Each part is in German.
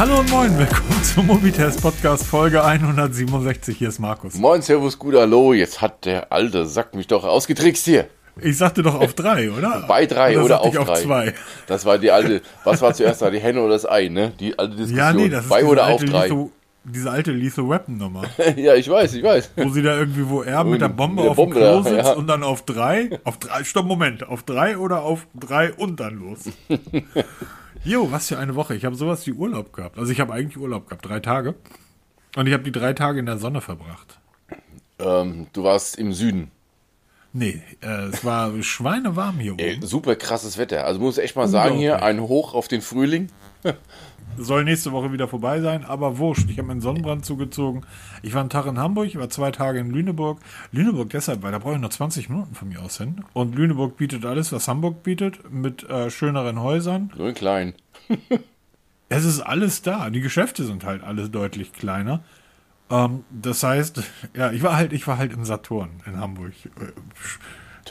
Hallo und moin, willkommen zum Mobitest Podcast Folge 167. Hier ist Markus. Moin, Servus, gut, hallo. Jetzt hat der alte Sack mich doch ausgetrickst hier. Ich sagte doch auf drei, oder? Bei drei oder, oder auf ich drei. auf zwei. Das war die alte, was war zuerst da, die Henne oder das Ei, ne? Die alte Diskussion. Ja, nee, das ist Bei oder auf alte drei. Lethal, diese alte Lethal Weapon Nummer. ja, ich weiß, ich weiß. Wo sie da irgendwie, wo er mit der Bombe der auf dem Bombe Klo da, sitzt ja. und dann auf drei, auf drei, stopp, Moment, auf drei oder auf drei und dann los. Jo, was für eine Woche. Ich habe sowas wie Urlaub gehabt. Also ich habe eigentlich Urlaub gehabt, drei Tage. Und ich habe die drei Tage in der Sonne verbracht. Ähm, du warst im Süden. Nee, äh, es war schweinewarm hier Ey, oben. super krasses Wetter. Also muss ich echt mal sagen hier, ein Hoch auf den Frühling. Soll nächste Woche wieder vorbei sein, aber wurscht. Ich habe meinen Sonnenbrand zugezogen. Ich war einen Tag in Hamburg, ich war zwei Tage in Lüneburg. Lüneburg deshalb, weil da brauche ich noch 20 Minuten von mir aus hin. Und Lüneburg bietet alles, was Hamburg bietet, mit äh, schöneren Häusern. So ein klein. Es ist alles da. Die Geschäfte sind halt alles deutlich kleiner. Ähm, das heißt, ja, ich war halt, ich war halt im Saturn in Hamburg. Äh,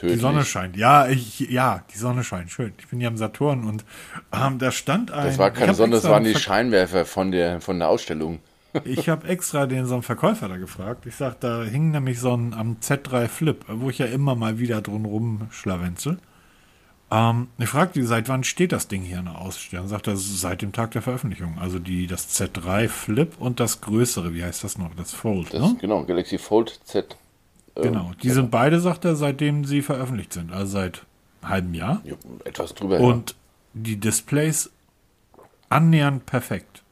Die Tödlich. Sonne scheint. Ja, ich, ja, die Sonne scheint. Schön. Ich bin ja im Saturn und ähm, da stand ein. Das war keine Sonne, das waren die Scheinwerfer von der, von der Ausstellung. Ich habe extra den so einen Verkäufer da gefragt. Ich sag, da hing nämlich so ein am Z3 Flip, wo ich ja immer mal wieder drin rumschlawenzel. Ähm, ich fragte die, seit wann steht das Ding hier in der Ausstellung? Sagt er, seit dem Tag der Veröffentlichung. Also die, das Z3 Flip und das größere, wie heißt das noch? Das Fold, Das ne? genau, Galaxy Fold Z. ähm, Genau. Die sind beide, sagt er, seitdem sie veröffentlicht sind. Also seit einem halben Jahr. ja, etwas drüber. Und die Displays annähernd perfekt.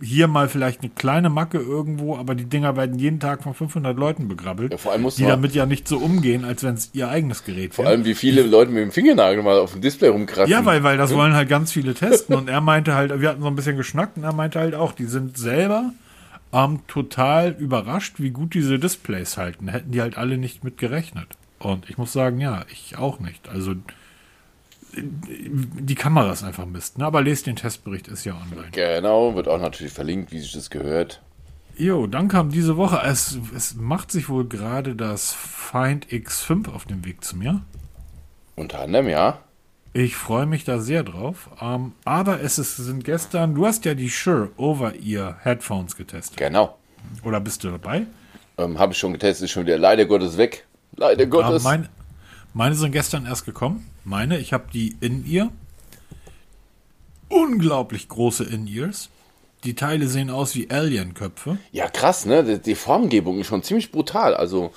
Hier mal vielleicht eine kleine Macke irgendwo, aber die Dinger werden jeden Tag von 500 Leuten begrabbelt, Ja, vor allem die damit ja nicht so umgehen, als wenn es ihr eigenes Gerät Vor wäre. allem, wie viele Leute mit dem Fingernagel mal auf dem Display rumkratzen. Ja, weil, weil das wollen halt ganz viele testen und er meinte halt, wir hatten so ein bisschen geschnackt und er meinte halt auch, die sind selber ähm, total überrascht, wie gut diese Displays halten. Hätten die halt alle nicht mit gerechnet. Und ich muss sagen, ja, ich auch nicht. Also die Kamera ist einfach Mist. Ne? Aber lest den Testbericht, ist ja online. Genau, wird auch natürlich verlinkt, wie sich das gehört. Jo, dann kam diese Woche, es, es macht sich wohl gerade das Find X5 auf dem Weg zu mir. Unter anderem, ja. Ich freue mich da sehr drauf. Ähm, aber es ist, sind gestern, du hast ja die Shure Over-Ear Headphones getestet. Genau. Oder bist du dabei? Ähm, Habe ich schon getestet, ist schon wieder leider Gottes weg. Leider Gottes. mein, meine sind gestern erst gekommen. Meine, ich habe die In-Ear. Unglaublich große In-Ears. Die Teile sehen aus wie Alien-Köpfe. ja, krass, ne? Die Formgebung ist schon ziemlich brutal. Also,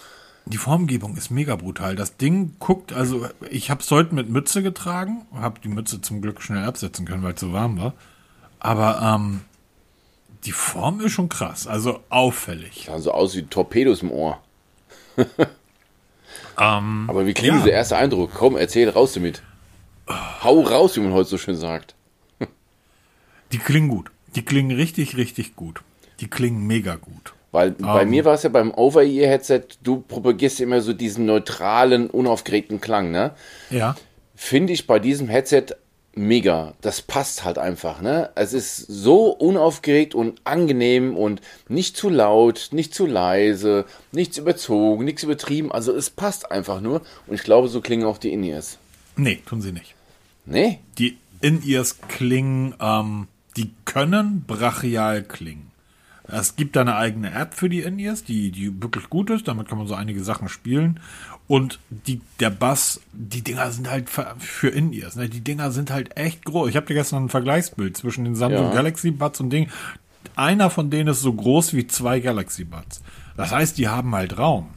Die Formgebung ist mega brutal. Das Ding guckt, also ich habe es heute mit Mütze getragen, habe die Mütze zum Glück schnell absetzen können, weil es so warm war. Aber ähm, die Form ist schon krass, also auffällig. sahen so aus wie Torpedos im Ohr. Ähm, Aber wie klingt ja. dieser erste Eindruck? Komm, erzähl raus damit. Hau raus, wie man heute so schön sagt. die klingen gut. Die klingen richtig, richtig gut. Die klingen mega gut. Weil bei mir war es ja beim Over-Ear-Headset, du propagierst immer so diesen neutralen, unaufgeregten Klang, ne? Ja. finde ich bei diesem Headset mega. Das passt halt einfach, ne? Es ist so unaufgeregt und angenehm und nicht zu laut, nicht zu leise, nichts überzogen, nichts übertrieben. Also es passt einfach nur. Und ich glaube, so klingen auch die In-Ears. Nee, tun sie nicht. Nee? Die In-Ears klingen, ähm, die können brachial klingen. Es gibt da eine eigene App für die In-Ears, die, die wirklich gut ist. Damit kann man so einige Sachen spielen. Und die, der Bass, die Dinger sind halt für In-Ears. Ne? Die Dinger sind halt echt groß. Ich habe dir gestern ein Vergleichsbild zwischen den Samsung Ja. Galaxy Buds und Ding. Einer von denen ist so groß wie zwei Galaxy Buds. Das heißt, die haben halt Raum.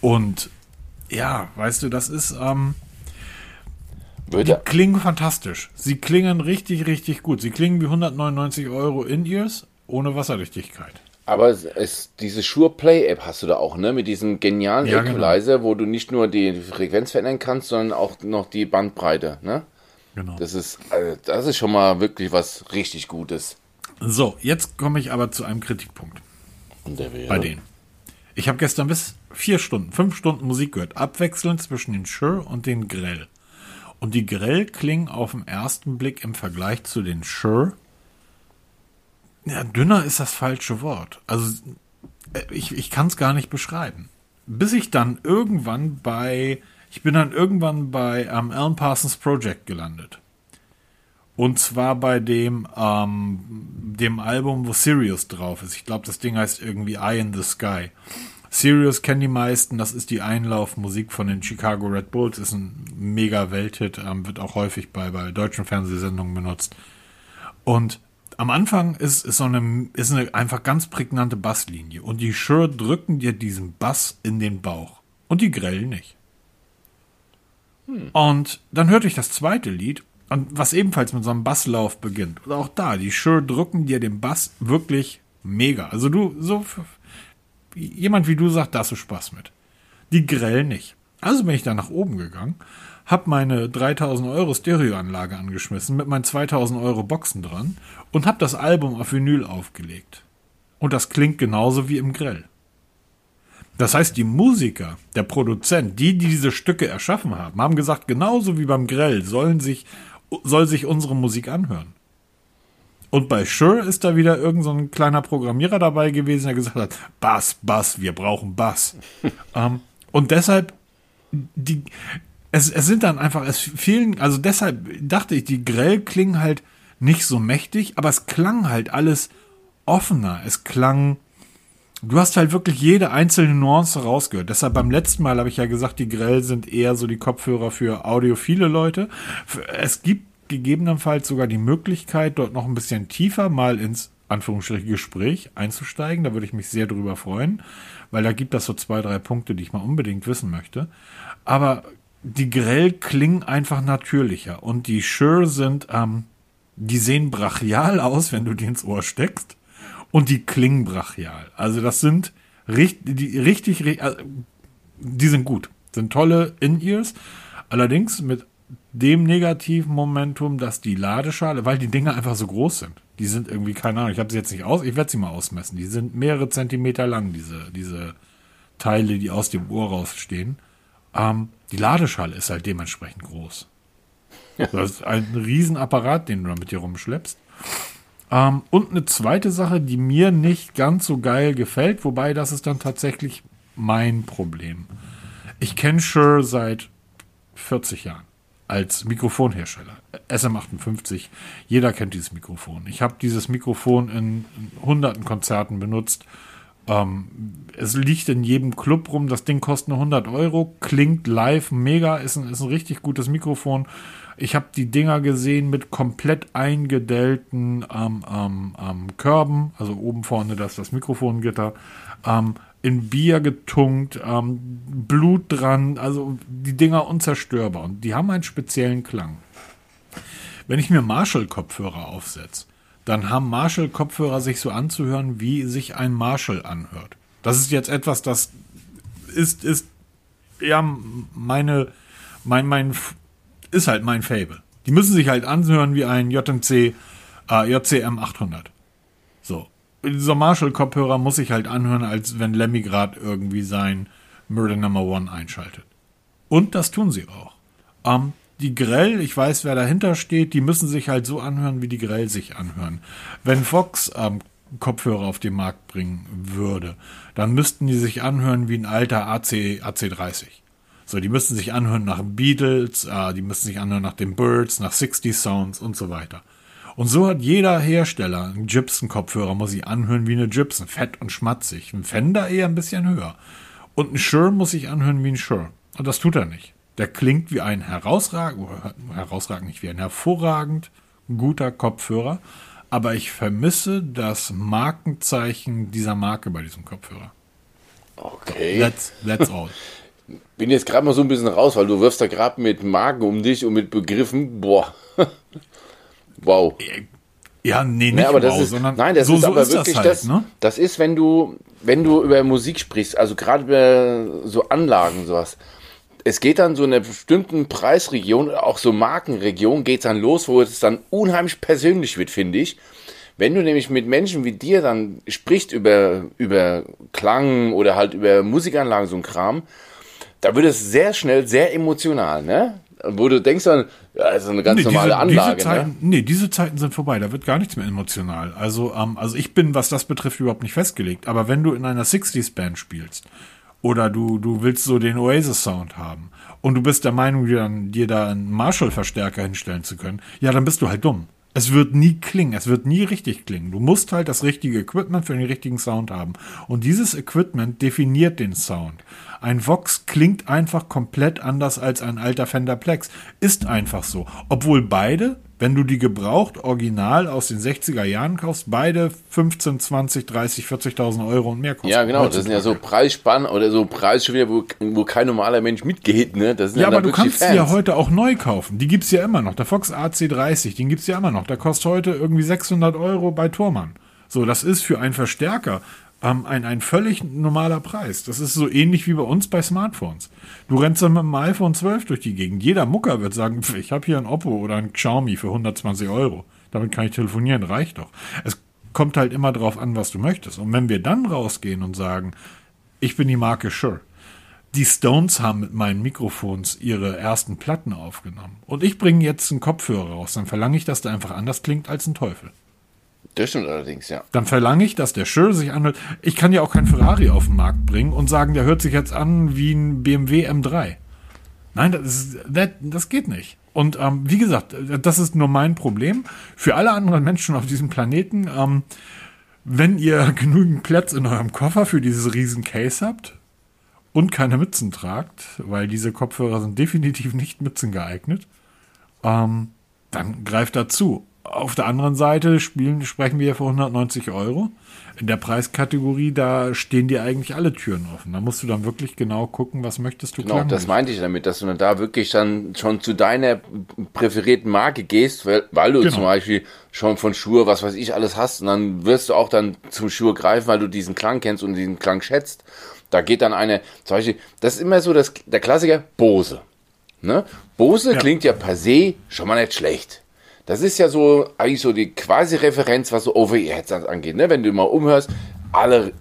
Und ja, weißt du, das ist, ähm, die klingen fantastisch. Sie klingen richtig, richtig gut. Sie klingen wie 199 Euro In-Ears ohne Wasserdichtigkeit. aber es, es, diese Shure Play App hast du da auch, ne? Mit diesem genialen Ja, genau. Equalizer, wo du nicht nur die Frequenz verändern kannst, sondern auch noch die Bandbreite, ne? Genau. Das ist, also, das ist schon mal wirklich was richtig Gutes. So, jetzt komme ich aber zu einem Kritikpunkt Und der wäre. bei denen. Ich habe gestern bis vier Stunden, fünf Stunden Musik gehört, abwechselnd zwischen den Shure und den Grell. Und die Grell klingen auf den ersten Blick im Vergleich zu den Shure. Ja, dünner ist das falsche Wort. Also äh, ich, ich kann es gar nicht beschreiben. Bis ich dann irgendwann bei, ich bin dann irgendwann bei ähm, Alan Parsons Project gelandet. Und zwar bei dem, ähm, dem Album, wo Sirius drauf ist. Ich glaube, das Ding heißt irgendwie Eye in the Sky. Sirius kennen die meisten, das ist die Einlaufmusik von den Chicago Red Bulls, ist ein mega Welthit, ähm, wird auch häufig bei, bei deutschen Fernsehsendungen benutzt. Und am Anfang ist, ist so eine, ist eine einfach ganz prägnante Basslinie und die Shure drücken dir diesen Bass in den Bauch und die Grell nicht. Hm. Und dann hörte ich das zweite Lied und was ebenfalls mit so einem Basslauf beginnt. Und auch da, die Shure drücken dir den Bass wirklich mega. Also du, so, jemand wie du sagt, da hast du Spaß mit. Die grell nicht. Also bin ich da nach oben gegangen, hab meine 3000 Euro Stereoanlage angeschmissen mit meinen 2000 Euro Boxen dran und hab das Album auf Vinyl aufgelegt. Und das klingt genauso wie im Grell. Das heißt, die Musiker, der Produzent, die, die diese Stücke erschaffen haben, haben gesagt, genauso wie beim Grell sollen sich soll sich unsere Musik anhören. Und bei Shure ist da wieder irgend so ein kleiner Programmierer dabei gewesen, der gesagt hat, Bass, Bass, wir brauchen Bass. ähm, und deshalb, die, es, es sind dann einfach, es fehlen, also deshalb dachte ich, die Grell klingen halt nicht so mächtig, aber es klang halt alles offener. Es klang, du hast halt wirklich jede einzelne Nuance rausgehört. Deshalb beim letzten Mal habe ich ja gesagt, die Grell sind eher so die Kopfhörer für audiophile Leute. Es gibt gegebenenfalls sogar die Möglichkeit, dort noch ein bisschen tiefer mal ins Anführungsstriche Gespräch einzusteigen. Da würde ich mich sehr drüber freuen, weil da gibt es so zwei, drei Punkte, die ich mal unbedingt wissen möchte. Aber die Grell klingen einfach natürlicher und die Shure sind, ähm, die sehen brachial aus, wenn du die ins Ohr steckst und die klingen brachial. Also das sind richtig, die, richtig, also die sind gut, sind tolle In-Ears. Allerdings mit dem negativen Momentum, dass die Ladeschale, weil die Dinge einfach so groß sind. Die sind irgendwie, keine Ahnung, ich habe sie jetzt nicht aus, ich werde sie mal ausmessen. Die sind mehrere Zentimeter lang, diese, diese Teile, die aus dem Ohr rausstehen. Ähm, die Ladeschale ist halt dementsprechend groß. Das ist ein Riesenapparat, den du da mit dir rumschleppst. Ähm, und eine zweite Sache, die mir nicht ganz so geil gefällt, wobei das ist dann tatsächlich mein Problem. Ich kenne Shure seit 40 Jahren als Mikrofonhersteller. SM58, jeder kennt dieses Mikrofon. Ich habe dieses Mikrofon in hunderten Konzerten benutzt. Ähm, es liegt in jedem Club rum, das Ding kostet nur 100 Euro, klingt live mega, ist ein, ist ein richtig gutes Mikrofon. Ich habe die Dinger gesehen mit komplett eingedellten ähm, ähm, ähm, Körben, also oben vorne das, das Mikrofongitter. Ähm, in Bier getunkt, ähm, Blut dran, also die Dinger unzerstörbar und die haben einen speziellen Klang. Wenn ich mir Marshall-Kopfhörer aufsetze, dann haben Marshall-Kopfhörer sich so anzuhören, wie sich ein Marshall anhört. Das ist jetzt etwas, das ist, ist ja meine, mein, mein, ist halt mein Fable. Die müssen sich halt anhören wie ein JMC, äh, JCM 800. So dieser Marshall-Kopfhörer muss sich halt anhören, als wenn Lemmy gerade irgendwie sein Murder Number One einschaltet. Und das tun sie auch. Ähm, die Grell, ich weiß, wer dahinter steht, die müssen sich halt so anhören, wie die Grell sich anhören. Wenn Fox ähm, Kopfhörer auf den Markt bringen würde, dann müssten die sich anhören wie ein alter AC, AC30. So, die müssten sich anhören nach Beatles, äh, die müssten sich anhören nach den Birds, nach 60 Sounds und so weiter. Und so hat jeder Hersteller einen Gibson-Kopfhörer, muss ich anhören wie eine Gibson, fett und schmatzig. Ein Fender eher ein bisschen höher. Und ein Shure muss ich anhören wie ein Shure. Und das tut er nicht. Der klingt wie ein herausragend, herausragend nicht wie ein hervorragend guter Kopfhörer. Aber ich vermisse das Markenzeichen dieser Marke bei diesem Kopfhörer. Okay. That's, that's all. Bin jetzt gerade mal so ein bisschen raus, weil du wirfst da gerade mit Marken um dich und mit Begriffen. Boah. wow. Ja, nee, nicht nee, aber das wow, ist, sondern nein, das so, ist so aber ist wirklich das, halt, das. ne? Das ist, wenn du, wenn du über Musik sprichst, also gerade über so Anlagen, sowas. Es geht dann so in einer bestimmten Preisregion, auch so Markenregion, geht dann los, wo es dann unheimlich persönlich wird, finde ich. Wenn du nämlich mit Menschen wie dir dann sprichst über, über Klang oder halt über Musikanlagen, so ein Kram, da wird es sehr schnell sehr emotional, ne? Wo du denkst dann, ja, das ist eine ganz nee, normale diese, Anlage, diese Zeiten, ne? Nee, diese Zeiten sind vorbei, da wird gar nichts mehr emotional. Also, ähm, also ich bin, was das betrifft, überhaupt nicht festgelegt. Aber wenn du in einer 60s-Band spielst oder du, du willst so den Oasis-Sound haben und du bist der Meinung, dir, dann, dir da einen Marshall-Verstärker hinstellen zu können, ja, dann bist du halt dumm. Es wird nie klingen, es wird nie richtig klingen. Du musst halt das richtige Equipment für den richtigen Sound haben. Und dieses Equipment definiert den Sound. Ein Vox klingt einfach komplett anders als ein alter Fender Plex. Ist einfach so. Obwohl beide, wenn du die gebraucht original aus den 60er Jahren kaufst, beide 15, 20, 30, 40.000 Euro und mehr kosten. Ja, genau. Das sind ja so Preisspannen oder so Preise, wo, wo kein normaler Mensch mitgeht. Ne? Das sind ja, ja aber du kannst die ja heute auch neu kaufen. Die gibt's ja immer noch. Der Fox AC30, den gibt's ja immer noch. Der kostet heute irgendwie 600 Euro bei Tormann. So, das ist für einen Verstärker ähm, ein, ein völlig normaler Preis. Das ist so ähnlich wie bei uns bei Smartphones. Du rennst dann mit dem iPhone 12 durch die Gegend. Jeder Mucker wird sagen, ich habe hier ein Oppo oder ein Xiaomi für 120 Euro. Damit kann ich telefonieren, reicht doch. Es kommt halt immer drauf an, was du möchtest. Und wenn wir dann rausgehen und sagen, ich bin die Marke Shure, die Stones haben mit meinen Mikrofons ihre ersten Platten aufgenommen. Und ich bringe jetzt einen Kopfhörer raus, dann verlange ich, dass der einfach anders klingt als ein Teufel. Das stimmt allerdings, ja. Dann verlange ich, dass der Shure sich anhört. Ich kann ja auch kein Ferrari auf den Markt bringen und sagen, der hört sich jetzt an wie ein BMW M3. Nein, das, ist, das, das geht nicht. Und ähm, wie gesagt, das ist nur mein Problem. Für alle anderen Menschen auf diesem Planeten, ähm, wenn ihr genügend Platz in eurem Koffer für dieses riesen Case habt und keine Mützen tragt, weil diese Kopfhörer sind definitiv nicht Mützen geeignet, ähm, dann greift dazu. Auf der anderen Seite spielen, sprechen wir für 190 Euro. In der Preiskategorie, da stehen dir eigentlich alle Türen offen. Da musst du dann wirklich genau gucken, was möchtest du Genau, das meinte ich damit, dass du dann da wirklich dann schon zu deiner präferierten Marke gehst, weil, weil du genau. zum Beispiel schon von Schuhe, was weiß ich, alles hast. Und dann wirst du auch dann zum Schuhe greifen, weil du diesen Klang kennst und diesen Klang schätzt. Da geht dann eine, zum Beispiel, das ist immer so das, der Klassiker, Bose. Ne? Bose ja. klingt ja per se schon mal nicht schlecht. Das ist ja so eigentlich so die quasi Referenz, was so Over-Ear-Headsets angeht. Ne? Wenn du mal umhörst, alle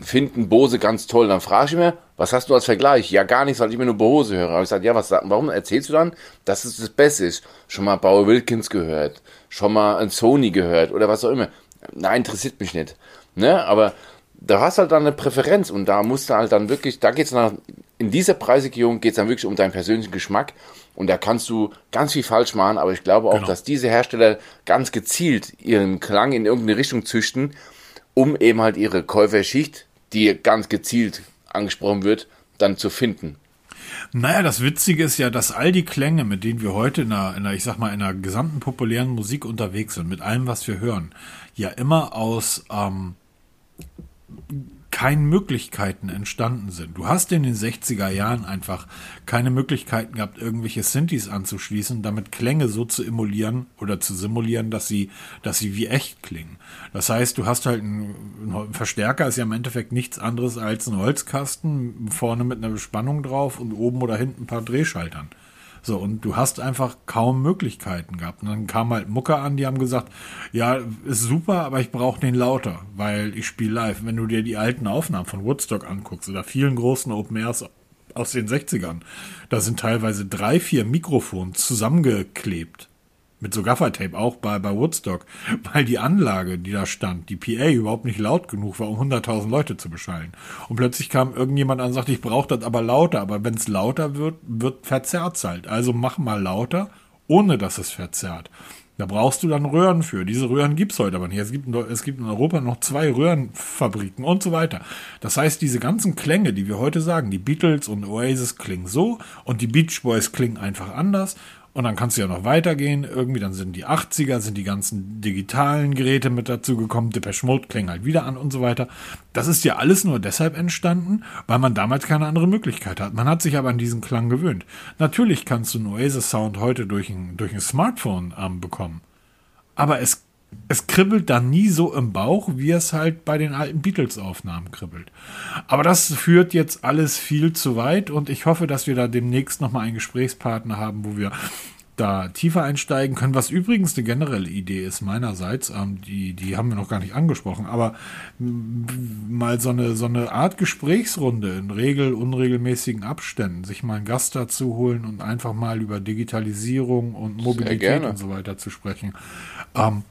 finden Bose ganz toll. Dann frage ich mir, was hast du als Vergleich? Ja, gar nichts, weil ich mir nur Bose höre. Aber ich sage, ja, was, warum erzählst du dann, dass es das Beste ist? Schon mal Bauer Wilkins gehört, schon mal ein Sony gehört oder was auch immer. Nein, interessiert mich nicht. Ne? Aber da hast halt dann eine Präferenz und da musst du halt dann wirklich, da geht es in dieser Preisregierung geht es dann wirklich um deinen persönlichen Geschmack und da kannst du ganz viel falsch machen, aber ich glaube auch, genau. dass diese Hersteller ganz gezielt ihren Klang in irgendeine Richtung züchten, um eben halt ihre Käuferschicht, die ganz gezielt angesprochen wird, dann zu finden. Naja, das Witzige ist ja, dass all die Klänge, mit denen wir heute in einer, in einer, ich sag mal, in einer gesamten populären Musik unterwegs sind, mit allem, was wir hören, ja immer aus ähm, keine Möglichkeiten entstanden sind. Du hast in den 60er Jahren einfach keine Möglichkeiten gehabt, irgendwelche Synthes anzuschließen, damit Klänge so zu emulieren oder zu simulieren, dass sie, dass sie wie echt klingen. Das heißt, du hast halt einen, ein Verstärker ist ja im Endeffekt nichts anderes als ein Holzkasten, vorne mit einer Bespannung drauf und oben oder hinten ein paar Drehschaltern. So, und du hast einfach kaum Möglichkeiten gehabt. Und dann kam halt Mucker an, die haben gesagt, ja, ist super, aber ich brauche den lauter, weil ich spiele live. Wenn du dir die alten Aufnahmen von Woodstock anguckst oder vielen großen Open Airs aus den 60ern, da sind teilweise drei, vier Mikrofone zusammengeklebt mit so Gaffertape, auch bei, bei Woodstock, weil die Anlage, die da stand, die PA überhaupt nicht laut genug war, um 100.000 Leute zu beschallen. Und plötzlich kam irgendjemand an und sagte, ich brauche das aber lauter, aber wenn es lauter wird, wird verzerrt halt. Also mach mal lauter, ohne dass es verzerrt. Da brauchst du dann Röhren für. Diese Röhren gibt's heute aber nicht. Es gibt, es gibt in Europa noch zwei Röhrenfabriken und so weiter. Das heißt, diese ganzen Klänge, die wir heute sagen, die Beatles und Oasis klingen so und die Beach Boys klingen einfach anders und dann kannst du ja noch weitergehen. Irgendwie, dann sind die 80er, sind die ganzen digitalen Geräte mit dazu gekommen. Depeche Mode klingt halt wieder an und so weiter. Das ist ja alles nur deshalb entstanden, weil man damals keine andere Möglichkeit hat. Man hat sich aber an diesen Klang gewöhnt. Natürlich kannst du einen Oasis-Sound heute durch ein, durch ein Smartphone ähm, bekommen. Aber es es kribbelt dann nie so im Bauch, wie es halt bei den alten Beatles-Aufnahmen kribbelt. Aber das führt jetzt alles viel zu weit und ich hoffe, dass wir da demnächst nochmal einen Gesprächspartner haben, wo wir da tiefer einsteigen können, was übrigens eine generelle Idee ist meinerseits, ähm, die, die haben wir noch gar nicht angesprochen, aber mal so eine, so eine Art Gesprächsrunde in regel, unregelmäßigen Abständen, sich mal einen Gast dazu holen und einfach mal über Digitalisierung und Mobilität und so weiter zu sprechen. Ähm,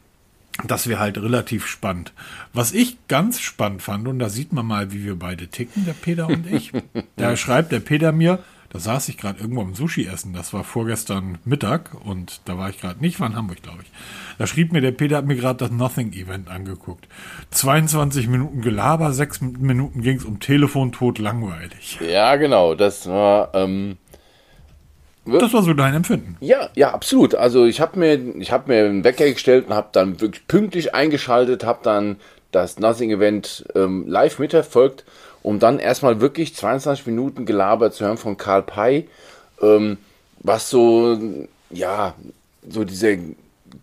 das wäre halt relativ spannend. Was ich ganz spannend fand, und da sieht man mal, wie wir beide ticken, der Peter und ich, da schreibt der Peter mir, Da saß ich gerade irgendwo am Sushi essen. Das war vorgestern Mittag und da war ich gerade nicht, war in Hamburg, glaube ich. Da schrieb mir der Peter, hat mir gerade das Nothing Event angeguckt. 22 Minuten Gelaber, 6 Minuten ging es um Telefon tot langweilig. Ja, genau. Das war. Ähm das war so dein Empfinden. Ja, ja, absolut. Also ich habe mir, ich habe mir einen Wecker gestellt und habe dann wirklich pünktlich eingeschaltet, habe dann das Nothing Event ähm, live mitverfolgt, um dann erstmal wirklich 22 Minuten gelabert zu hören von Karl Pei, ähm, was so, ja, so dieser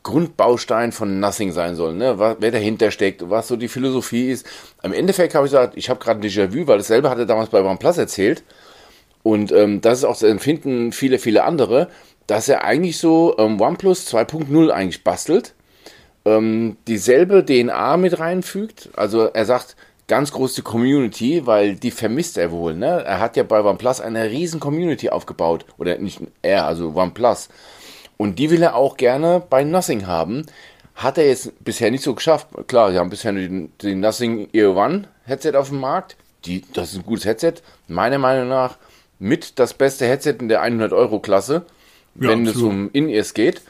Grundbaustein von Nothing sein soll, ne? Was, wer dahinter steckt, was so die Philosophie ist. Im Endeffekt habe ich gesagt, ich habe gerade ein Déjà-vu, weil dasselbe hat er damals bei OnePlus erzählt. Und ähm, das ist auch das Empfinden viele, viele andere, dass er eigentlich so ähm, OnePlus 2.0 eigentlich bastelt ähm, dieselbe DNA mit reinfügt. Also er sagt, ganz große Community, weil die vermisst er wohl. Ne? Er hat ja bei OnePlus eine riesen Community aufgebaut. Oder nicht er, also OnePlus. Und die will er auch gerne bei Nothing haben. Hat er jetzt bisher nicht so geschafft. Klar, sie haben bisher den, den Nothing Ear One Headset auf dem Markt. Die, das ist ein gutes Headset. Meiner Meinung nach mit das beste Headset in der 100 Euro Klasse, ja, wenn absolut. es um In-Ears geht.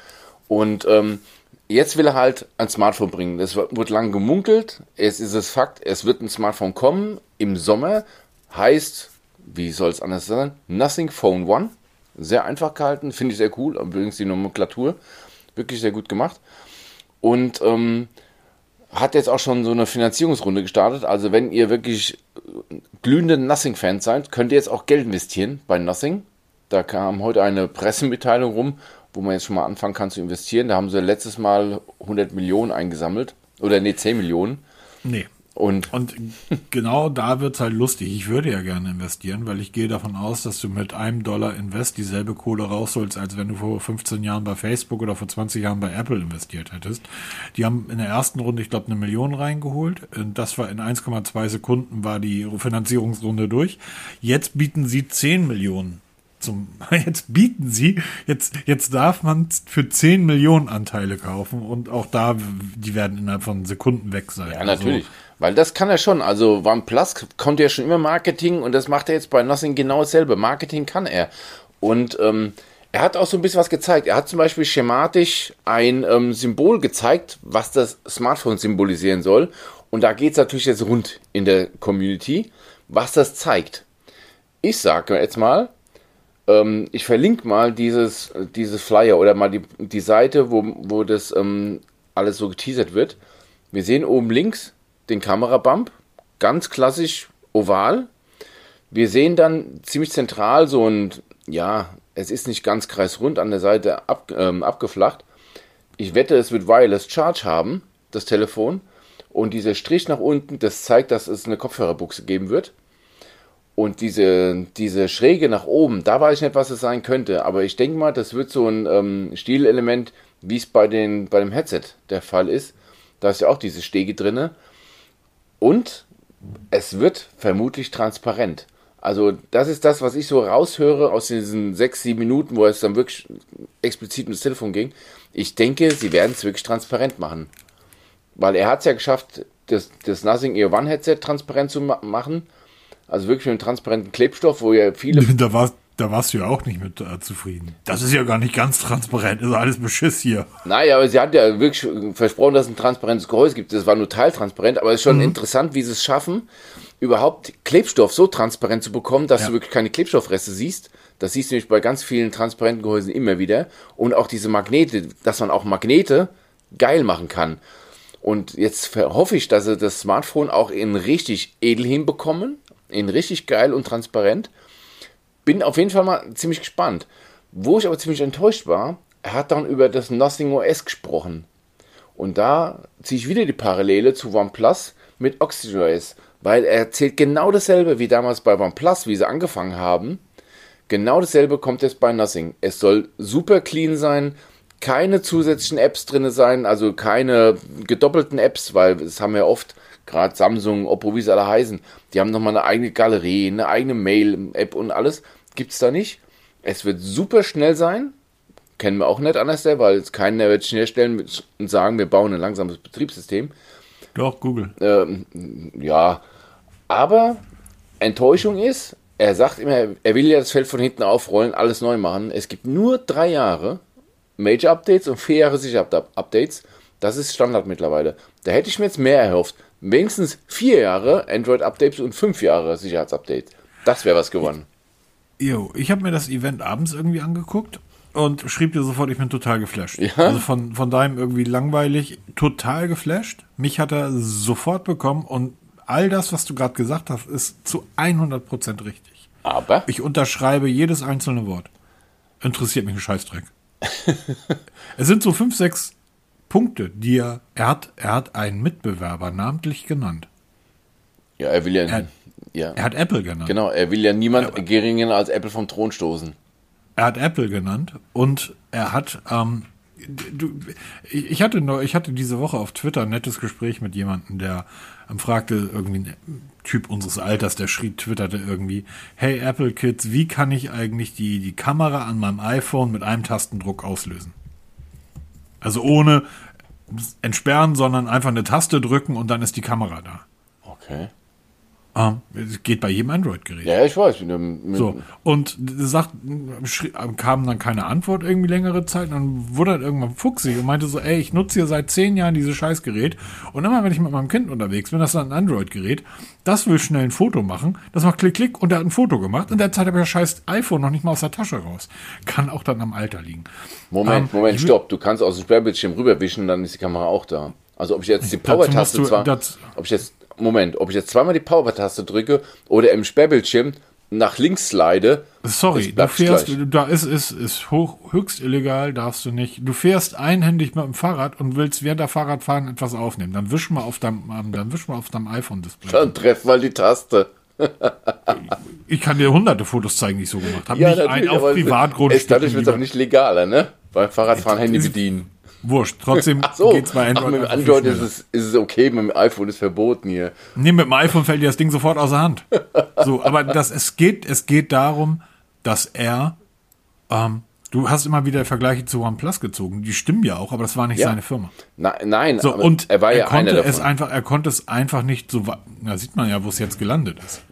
Und ähm, jetzt will er halt ein Smartphone bringen. Das wird lang gemunkelt. Es ist es Fakt, es wird ein Smartphone kommen im Sommer. Heißt, wie soll es anders sein? Nothing Phone One. Sehr einfach gehalten, finde ich sehr cool. Übrigens die Nomenklatur. Wirklich sehr gut gemacht. Und ähm, hat jetzt auch schon so eine Finanzierungsrunde gestartet. Also wenn ihr wirklich glühende Nothing-Fans seid, könnt ihr jetzt auch Geld investieren bei Nothing. Da kam heute eine Pressemitteilung rum, wo man jetzt schon mal anfangen kann zu investieren. Da haben sie letztes Mal 100 Millionen eingesammelt. Oder nee, 10 Millionen. Nee. Und, und genau da wird es halt lustig. Ich würde ja gerne investieren, weil ich gehe davon aus, dass du mit einem Dollar Invest dieselbe Kohle rausholst, als wenn du vor 15 Jahren bei Facebook oder vor 20 Jahren bei Apple investiert hättest. Die haben in der ersten Runde, ich glaube, eine Million reingeholt. Das war in 1,2 Sekunden war die Finanzierungsrunde durch. Jetzt bieten sie 10 Millionen zum, jetzt bieten sie, jetzt, jetzt darf man für 10 Millionen Anteile kaufen und auch da, die werden innerhalb von Sekunden weg sein. Ja, natürlich. Also, weil das kann er schon. Also OnePlus konnte ja schon immer Marketing und das macht er jetzt bei Nothing genau dasselbe. Marketing kann er. Und ähm, er hat auch so ein bisschen was gezeigt. Er hat zum Beispiel schematisch ein ähm, Symbol gezeigt, was das Smartphone symbolisieren soll. Und da geht es natürlich jetzt rund in der Community, was das zeigt. Ich sage jetzt mal, ähm, ich verlinke mal dieses, dieses Flyer oder mal die, die Seite, wo, wo das ähm, alles so geteasert wird. Wir sehen oben links den Kamerabump, ganz klassisch oval. Wir sehen dann ziemlich zentral so ein, ja, es ist nicht ganz kreisrund an der Seite ab, ähm, abgeflacht. Ich wette, es wird Wireless Charge haben, das Telefon. Und dieser Strich nach unten, das zeigt, dass es eine Kopfhörerbuchse geben wird. Und diese, diese Schräge nach oben, da weiß ich nicht, was es sein könnte. Aber ich denke mal, das wird so ein ähm, Stilelement, wie es bei, den, bei dem Headset der Fall ist. Da ist ja auch diese Stege drinne. Und es wird vermutlich transparent. Also das ist das, was ich so raushöre aus diesen sechs, sieben Minuten, wo es dann wirklich explizit ums Telefon ging. Ich denke, sie werden es wirklich transparent machen. Weil er hat es ja geschafft, das, das Nothing Ear One Headset transparent zu ma machen also wirklich mit einem transparenten Klebstoff, wo ja viele. Da, war, da warst du ja auch nicht mit äh, zufrieden. Das ist ja gar nicht ganz transparent, ist alles Beschiss hier. Naja, aber sie hat ja wirklich versprochen, dass es ein transparentes Gehäuse gibt. Das war nur teiltransparent, aber es ist schon mhm. interessant, wie sie es schaffen, überhaupt Klebstoff so transparent zu bekommen, dass ja. du wirklich keine Klebstoffreste siehst. Das siehst du nämlich bei ganz vielen transparenten Gehäusen immer wieder. Und auch diese Magnete, dass man auch Magnete geil machen kann. Und jetzt hoffe ich, dass sie das Smartphone auch in richtig edel hinbekommen in richtig geil und transparent. Bin auf jeden Fall mal ziemlich gespannt. Wo ich aber ziemlich enttäuscht war, er hat dann über das Nothing OS gesprochen. Und da ziehe ich wieder die Parallele zu OnePlus mit Oxygen OS, weil er erzählt genau dasselbe wie damals bei OnePlus, wie sie angefangen haben. Genau dasselbe kommt jetzt bei Nothing. Es soll super clean sein, keine zusätzlichen Apps drin sein, also keine gedoppelten Apps, weil es haben wir oft gerade Samsung, Oppo, wie sie alle heißen, die haben nochmal eine eigene Galerie, eine eigene Mail-App und alles. Gibt es da nicht. Es wird super schnell sein. Kennen wir auch nicht anders, weil es keiner wird schnell stellen und sagen, wir bauen ein langsames Betriebssystem. Doch, Google. Ähm, ja, aber Enttäuschung ist, er sagt immer, er will ja das Feld von hinten aufrollen, alles neu machen. Es gibt nur drei Jahre Major Updates und vier Jahre Sicher-Updates. Das ist Standard mittlerweile. Da hätte ich mir jetzt mehr erhofft. Wenigstens vier Jahre Android-Updates und fünf Jahre Sicherheitsupdates. Das wäre was gewonnen. Jo, ich habe mir das Event abends irgendwie angeguckt und schrieb dir sofort, ich bin total geflasht. Ja? Also von, von deinem irgendwie langweilig, total geflasht. Mich hat er sofort bekommen und all das, was du gerade gesagt hast, ist zu 100% richtig. Aber? Ich unterschreibe jedes einzelne Wort. Interessiert mich ein Scheißdreck. es sind so fünf, sechs Punkte, die er, er hat, er hat einen Mitbewerber namentlich genannt. Ja, er will ja, er, ja. Er hat Apple genannt. Genau, er will ja niemand ja, geringer als Apple vom Thron stoßen. Er hat Apple genannt und er hat, ähm, du, ich hatte nur, ich hatte diese Woche auf Twitter ein nettes Gespräch mit jemandem, der ähm, fragte irgendwie ein Typ unseres Alters, der schrieb, twitterte irgendwie, hey Apple Kids, wie kann ich eigentlich die, die Kamera an meinem iPhone mit einem Tastendruck auslösen? Also ohne entsperren, sondern einfach eine Taste drücken und dann ist die Kamera da. Okay. Ah, geht bei jedem Android-Gerät. Ja, ich weiß. So, und sagt, kam dann keine Antwort irgendwie längere Zeit. dann wurde er irgendwann fuchsig und meinte so, ey, ich nutze hier seit zehn Jahren dieses Scheißgerät. Und immer, wenn ich mit meinem Kind unterwegs bin, das ist ein Android-Gerät, das will schnell ein Foto machen. Das macht Klick, Klick und er hat ein Foto gemacht. In der Zeit habe ich das scheiß iPhone noch nicht mal aus der Tasche raus. Kann auch dann am Alter liegen. Moment, ähm, Moment, stopp. Du kannst aus dem Sperrbildschirm rüberwischen, dann ist die Kamera auch da. Also ob ich jetzt die Power-Taste zwar, ob ich jetzt Moment, ob ich jetzt zweimal die Power-Taste drücke oder im Sperrbildschirm nach links slide. Sorry, du fährst, gleich. da ist, ist, ist hoch, höchst illegal, darfst du nicht. Du fährst einhändig mit dem Fahrrad und willst während der Fahrradfahren etwas aufnehmen. Dann wisch mal auf deinem, ähm, dann wisch mal auf deinem iPhone-Display. Dann treff mal die Taste. ich kann dir hunderte Fotos zeigen, die ich so gemacht habe. Ja, nicht ein auf Privatgrund. Dadurch wird es auch nicht legaler, ne? Beim Fahrradfahren Handy bedienen. Wurscht. Trotzdem so. geht's bei Android. Ach, mit dem Android ist es, ist es okay, mit dem iPhone ist verboten hier. Nee, mit dem iPhone fällt dir das Ding sofort aus der Hand. So, aber das, es geht, es geht darum, dass er, ähm, du hast immer wieder Vergleiche zu OnePlus gezogen. Die stimmen ja auch, aber das war nicht ja. seine Firma. Na, nein, so, und er war ja er konnte einer davon. Es einfach, er konnte es einfach nicht so weit, da sieht man ja, wo es jetzt gelandet ist.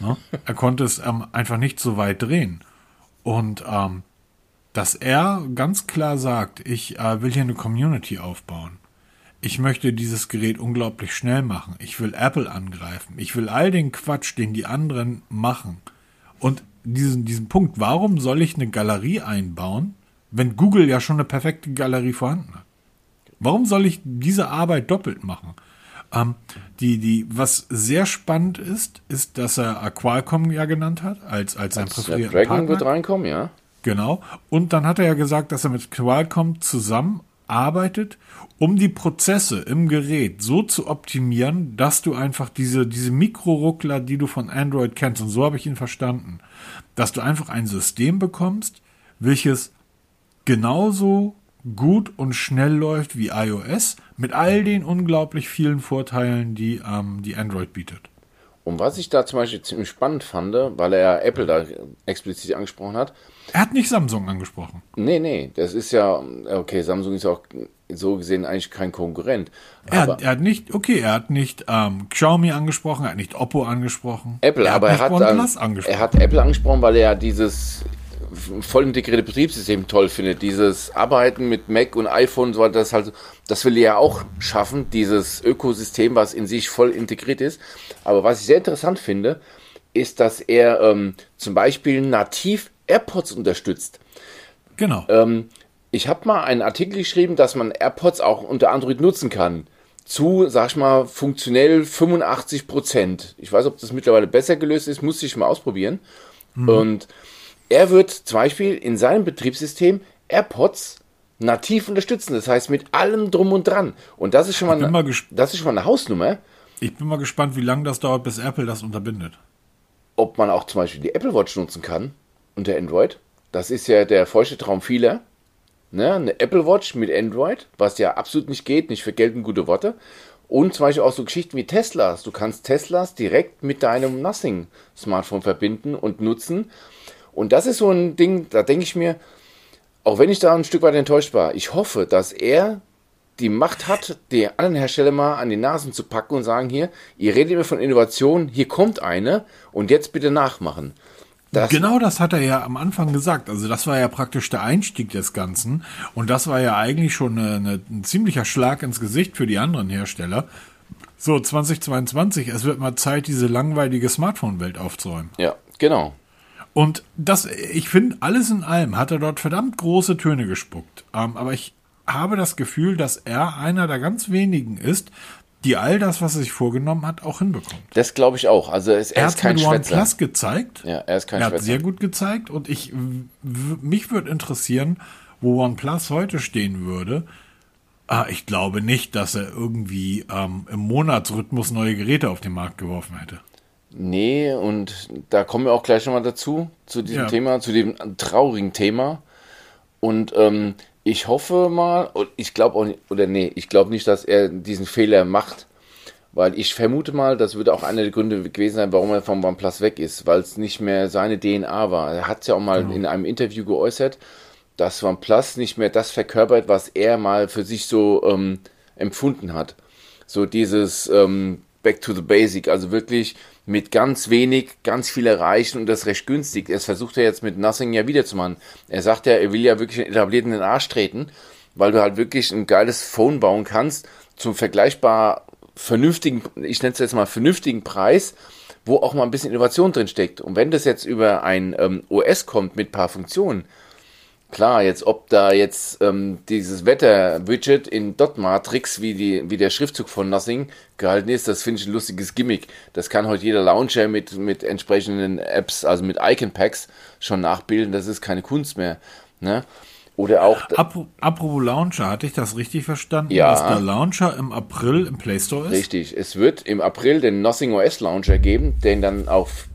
ne? Er konnte es ähm, einfach nicht so weit drehen. Und, ähm, dass er ganz klar sagt, ich äh, will hier eine Community aufbauen. Ich möchte dieses Gerät unglaublich schnell machen. Ich will Apple angreifen. Ich will all den Quatsch, den die anderen machen. Und diesen, diesen Punkt, warum soll ich eine Galerie einbauen, wenn Google ja schon eine perfekte Galerie vorhanden hat? Warum soll ich diese Arbeit doppelt machen? Ähm, die, die, was sehr spannend ist, ist, dass er Qualcomm ja genannt hat, als, als sein präferierter Partner. Dragon wird reinkommen, ja. Genau. Und dann hat er ja gesagt, dass er mit Qualcomm zusammenarbeitet, um die Prozesse im Gerät so zu optimieren, dass du einfach diese, diese Mikroruckler, die du von Android kennst, und so habe ich ihn verstanden, dass du einfach ein System bekommst, welches genauso gut und schnell läuft wie iOS, mit all den unglaublich vielen Vorteilen, die ähm, die Android bietet. Und was ich da zum Beispiel ziemlich spannend fand, weil er Apple da explizit angesprochen hat. Er hat nicht Samsung angesprochen. Nee, nee, das ist ja, okay, Samsung ist auch so gesehen eigentlich kein Konkurrent. Er, hat, er hat nicht, okay, er hat nicht ähm, Xiaomi angesprochen, er hat nicht Oppo angesprochen. Apple, er aber er hat, er hat Apple angesprochen, weil er dieses voll integrierte Betriebssystem toll findet. Dieses Arbeiten mit Mac und iPhone, so das halt, das will er ja auch schaffen, dieses Ökosystem, was in sich voll integriert ist. Aber was ich sehr interessant finde, ist, dass er ähm, zum Beispiel nativ AirPods unterstützt. Genau. Ähm, ich habe mal einen Artikel geschrieben, dass man AirPods auch unter Android nutzen kann. Zu, sag ich mal, funktionell 85 Prozent. Ich weiß, ob das mittlerweile besser gelöst ist, muss ich mal ausprobieren. Mhm. Und er wird zum Beispiel in seinem Betriebssystem AirPods nativ unterstützen. Das heißt mit allem drum und dran. Und das ist schon mal, eine, mal das ist schon mal eine Hausnummer. Ich bin mal gespannt, wie lange das dauert, bis Apple das unterbindet. Ob man auch zum Beispiel die Apple Watch nutzen kann unter Android. Das ist ja der feuchte Traum vieler. Ne? Eine Apple Watch mit Android, was ja absolut nicht geht, nicht für gelten gute Worte. Und zum Beispiel auch so Geschichten wie Teslas. Du kannst Teslas direkt mit deinem Nothing Smartphone verbinden und nutzen. Und das ist so ein Ding, da denke ich mir, auch wenn ich da ein Stück weit enttäuscht war, ich hoffe, dass er die Macht hat, die anderen Hersteller mal an die Nasen zu packen und sagen hier, ihr redet immer von Innovation, hier kommt eine und jetzt bitte nachmachen. Das genau das hat er ja am Anfang gesagt. Also das war ja praktisch der Einstieg des Ganzen. Und das war ja eigentlich schon eine, eine, ein ziemlicher Schlag ins Gesicht für die anderen Hersteller. So, 2022, es wird mal Zeit, diese langweilige Smartphone-Welt aufzuräumen. Ja, genau. Und das, ich finde, alles in allem hat er dort verdammt große Töne gespuckt. Ähm, aber ich habe das Gefühl, dass er einer der ganz wenigen ist, die all das, was er sich vorgenommen hat, auch hinbekommt. Das glaube ich auch. Also es, er, er ist kein mit Schwätzer. OnePlus gezeigt. Ja, er ist kein Er Schwätzer. hat sehr gut gezeigt und ich mich würde interessieren, wo OnePlus heute stehen würde. Ah, ich glaube nicht, dass er irgendwie ähm, im Monatsrhythmus neue Geräte auf den Markt geworfen hätte. Nee, und da kommen wir auch gleich nochmal dazu, zu diesem ja. Thema, zu dem traurigen Thema. Und ähm, ich hoffe mal, ich glaube auch nicht, oder nee, ich glaube nicht, dass er diesen Fehler macht, weil ich vermute mal, das würde auch einer der Gründe gewesen sein, warum er vom OnePlus weg ist, weil es nicht mehr seine DNA war. Er hat es ja auch mal genau. in einem Interview geäußert, dass OnePlus nicht mehr das verkörpert, was er mal für sich so ähm, empfunden hat. So dieses ähm, Back to the Basic, also wirklich mit ganz wenig, ganz viel erreichen und das recht günstig. Das versucht er jetzt mit Nothing ja wieder zu machen. Er sagt ja, er will ja wirklich einen etablierten in den Arsch treten, weil du halt wirklich ein geiles Phone bauen kannst zum vergleichbar vernünftigen, ich nenne es jetzt mal vernünftigen Preis, wo auch mal ein bisschen Innovation drin steckt. Und wenn das jetzt über ein ähm, OS kommt mit paar Funktionen, Klar, jetzt ob da jetzt ähm, dieses Wetter-Widget in Dot-Matrix, wie, die, wie der Schriftzug von Nothing gehalten ist, das finde ich ein lustiges Gimmick. Das kann heute jeder Launcher mit, mit entsprechenden Apps, also mit Icon-Packs schon nachbilden. Das ist keine Kunst mehr. Ne? Oder auch. Apropos Launcher, hatte ich das richtig verstanden? Ja. Dass der Launcher im April im Play Store ist? Richtig. Es wird im April den Nothing OS Launcher geben, den dann auf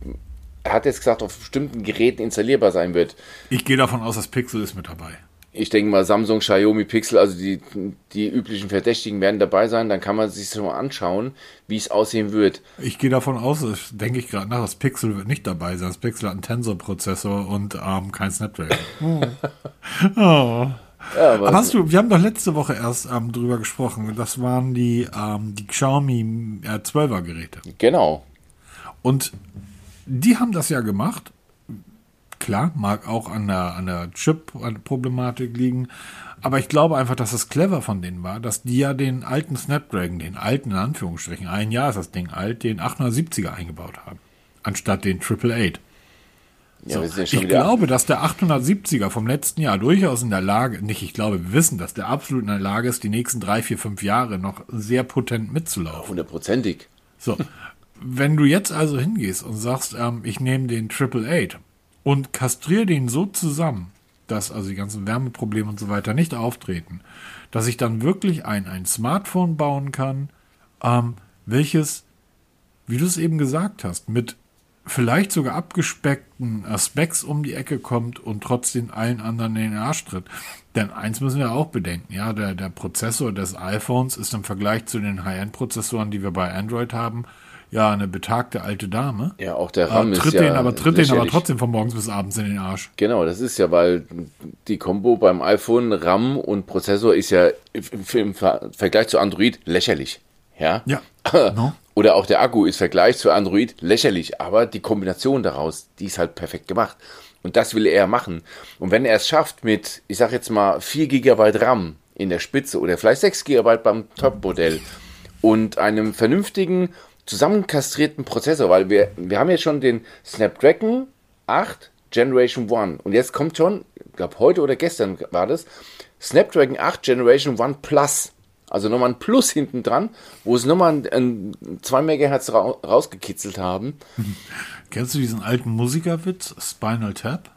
er hat jetzt gesagt, auf bestimmten Geräten installierbar sein wird. Ich gehe davon aus, dass Pixel ist mit dabei. Ich denke mal, Samsung, Xiaomi, Pixel, also die, die üblichen Verdächtigen werden dabei sein. Dann kann man sich so mal anschauen, wie es aussehen wird. Ich gehe davon aus, denke ich gerade nach, das Pixel wird nicht dabei sein. Das Pixel hat einen Tensor-Prozessor und ähm, kein Snapdragon. oh. oh. Ja, aber, aber hast du, wir haben doch letzte Woche erst ähm, drüber gesprochen. Das waren die, ähm, die Xiaomi äh, 12er Geräte. Genau. Und die haben das ja gemacht. Klar, mag auch an der, an der Chip-Problematik liegen. Aber ich glaube einfach, dass es clever von denen war, dass die ja den alten Snapdragon, den alten in Anführungsstrichen, ein Jahr ist das Ding alt, den 870er eingebaut haben. Anstatt den Triple Eight. So, ja ich glaube, dass der 870er vom letzten Jahr durchaus in der Lage, nicht ich glaube, wir wissen, dass der absolut in der Lage ist, die nächsten drei, vier, fünf Jahre noch sehr potent mitzulaufen. Hundertprozentig. So, wenn du jetzt also hingehst und sagst, ähm, ich nehme den Triple Eight und kastriere den so zusammen, dass also die ganzen Wärmeprobleme und so weiter nicht auftreten, dass ich dann wirklich ein, ein Smartphone bauen kann, ähm, welches, wie du es eben gesagt hast, mit vielleicht sogar abgespeckten Specs um die Ecke kommt und trotzdem allen anderen in den Arsch tritt. Denn eins müssen wir auch bedenken, ja, der, der Prozessor des iPhones ist im Vergleich zu den High-End-Prozessoren, die wir bei Android haben, ja eine betagte alte Dame. Ja, auch der RAM äh, tritt ist den, ja aber tritt den aber trotzdem von morgens bis abends in den Arsch. Genau, das ist ja, weil die Kombo beim iPhone RAM und Prozessor ist ja im, Vergleich zu Android lächerlich. Ja. Ja. No. Oder auch der Akku ist Vergleich zu Android lächerlich, aber die Kombination daraus, die ist halt perfekt gemacht. Und das will er machen. Und wenn er es schafft mit, ich sag jetzt mal, 4 GB RAM in der Spitze oder vielleicht 6 GB beim Top-Modell und einem vernünftigen zusammenkastrierten Prozessor, weil wir, wir haben jetzt schon den Snapdragon 8 Generation 1 und jetzt kommt schon, ich glaube heute oder gestern war das, Snapdragon 8 Generation 1 Plus. Also nochmal ein Plus hinten dran, wo es nochmal ein, ein 2 MHz ra rausgekitzelt haben. Kennst du diesen alten Musikerwitz, Spinal Tap?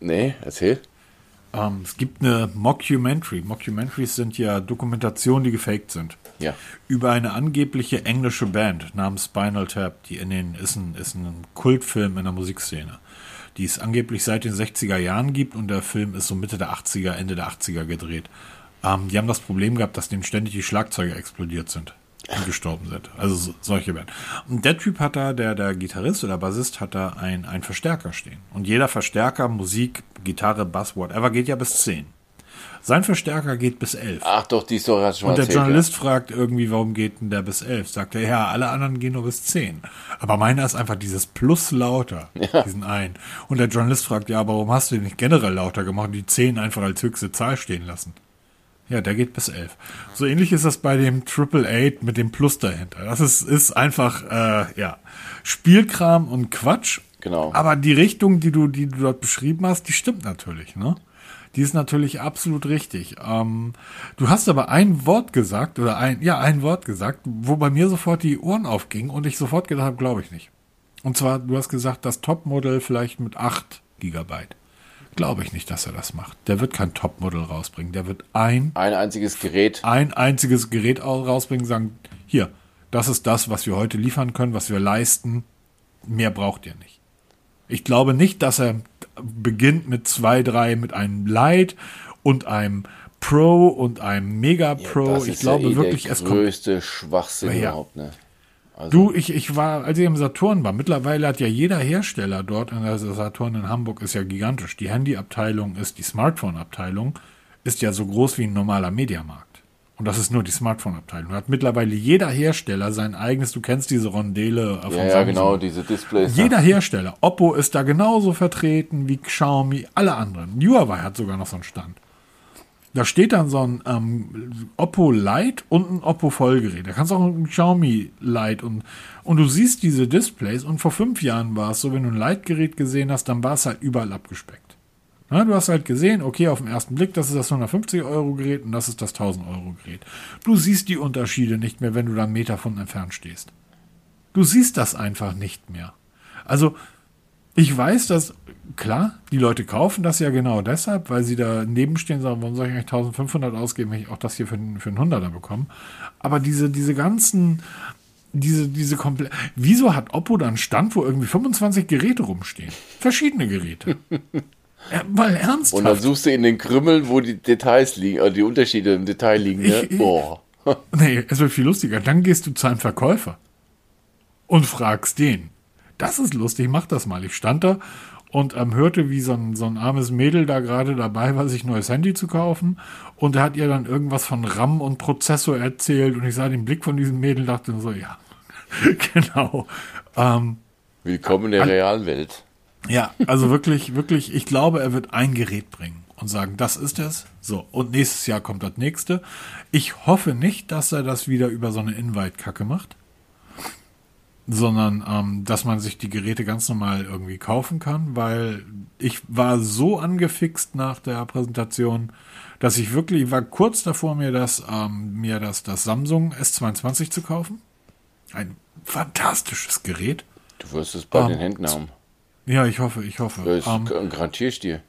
Nee, erzähl. Ähm, es gibt eine Mockumentary. Mockumentaries sind ja Dokumentationen, die gefaked sind. Ja. Über eine angebliche englische Band namens Spinal Tap, die in den, ist ein, ist ein Kultfilm in der Musikszene, die es angeblich seit den 60er Jahren gibt und der Film ist so Mitte der 80er, Ende der 80er gedreht. Ähm, die haben das Problem gehabt, dass denen ständig die Schlagzeuge explodiert sind und gestorben sind. Also solche Band. Und der Typ hat da, der, der Gitarrist oder Bassist hat da ein, ein Verstärker stehen. Und jeder Verstärker, Musik, Gitarre, Bass, whatever, geht ja bis 10. Sein Verstärker geht bis 11. Ach doch, die Story hast du schon Und der erzählt, Journalist fragt irgendwie, warum geht denn der bis 11? Sagt er, ja, alle anderen gehen nur bis 10. Aber meiner ist einfach dieses Plus lauter, diesen einen. Und der Journalist fragt, ja, aber warum hast du den nicht generell lauter gemacht und die 10 einfach als höchste Zahl stehen lassen? Ja, der geht bis 11. So ähnlich ist das bei dem Triple Eight mit dem Plus dahinter. Das ist, ist einfach, äh, ja, Spielkram und Quatsch. Genau. Aber die Richtung, die du, die du dort beschrieben hast, die stimmt natürlich, ne? Die ist natürlich absolut richtig. Ähm, du hast aber ein Wort gesagt, oder ein, ja, ein Wort gesagt, wo bei mir sofort die Ohren aufgingen und ich sofort gedacht habe, glaube ich nicht. Und zwar, du hast gesagt, das Topmodell vielleicht mit 8 Gigabyte. Glaube ich nicht, dass er das macht. Der wird kein Topmodell rausbringen. Der wird ein, Ein einziges Gerät. ein einziges Gerät au- rausbringen, sagen, hier, das ist das, was wir heute liefern können, was wir leisten. Mehr braucht ihr nicht. Ich glaube nicht, dass er beginnt mit zwei, drei, mit einem Lite und einem Pro und einem Mega Pro. das ich ist glaube ja eh wirklich, der es kommt. größte Schwachsinn Ja. überhaupt, ne? Also, Du, ich, ich war, als ich im Saturn war, mittlerweile hat ja jeder Hersteller dort, in der Saturn in Hamburg ist ja gigantisch. Die Handyabteilung ist, die Smartphone-Abteilung ist ja so groß wie ein normaler Mediamarkt. Und das ist nur die Smartphone-Abteilung. Hat mittlerweile jeder Hersteller sein eigenes, du kennst diese Rondele von ja, ja, genau, diese Displays. Jeder Hersteller, Oppo ist da genauso vertreten wie Xiaomi, alle anderen. Huawei hat sogar noch so einen Stand. Da steht dann so ein ähm, Oppo Lite und ein Oppo Vollgerät. Da kannst du auch ein Xiaomi Lite und, und du siehst diese Displays und vor fünf Jahren war es so, wenn du ein Lite-Gerät gesehen hast, dann war es halt überall abgespeckt. Na, du hast halt gesehen, okay, auf den ersten Blick, das ist das 150 Euro Gerät und das ist das 1000 Euro Gerät. Du siehst die Unterschiede nicht mehr, wenn du da einen Meter von entfernt stehst. Du siehst das einfach nicht mehr. Also, ich weiß, dass, klar, die Leute kaufen das ja genau deshalb, weil sie da nebenstehen und sagen, warum soll ich eigentlich 1500 ausgeben, wenn ich auch das hier für, einen- für einen Hunderter bekomme. Aber diese, diese ganzen, diese, diese komplett, wieso hat Oppo da einen Stand, wo irgendwie 25 Geräte rumstehen? Verschiedene Geräte. ja, mal ernsthaft. Und dann suchst du in den Krümmeln, wo die Details liegen, oder die Unterschiede im Detail liegen, ne? Ich- Boah. Nee, es wird viel lustiger. Dann gehst du zu einem Verkäufer und fragst den. Das ist lustig, mach das mal. Ich stand da und ähm, hörte, wie so ein, so ein armes Mädel da gerade dabei war, sich ein neues Handy zu kaufen. Und er hat ihr dann irgendwas von RAM und Prozessor erzählt. Und ich sah den Blick von diesem Mädel und dachte so, ja, genau. Ähm, Willkommen in der realen Welt. ja, also wirklich, wirklich, ich glaube, er wird ein Gerät bringen und sagen, das ist es. So, und nächstes Jahr kommt das nächste. Ich hoffe nicht, dass er das wieder über so eine Invite-Kacke macht, sondern ähm, dass man sich die Geräte ganz normal irgendwie kaufen kann, weil ich war so angefixt nach der Präsentation, dass ich wirklich ich war kurz davor, mir das, ähm, mir das, das Samsung S22 zu kaufen. Ein fantastisches Gerät. Du wirst es bei Ähm, den Händen haben. Ja, ich hoffe, ich hoffe. Das Ähm, garantiere ich dir.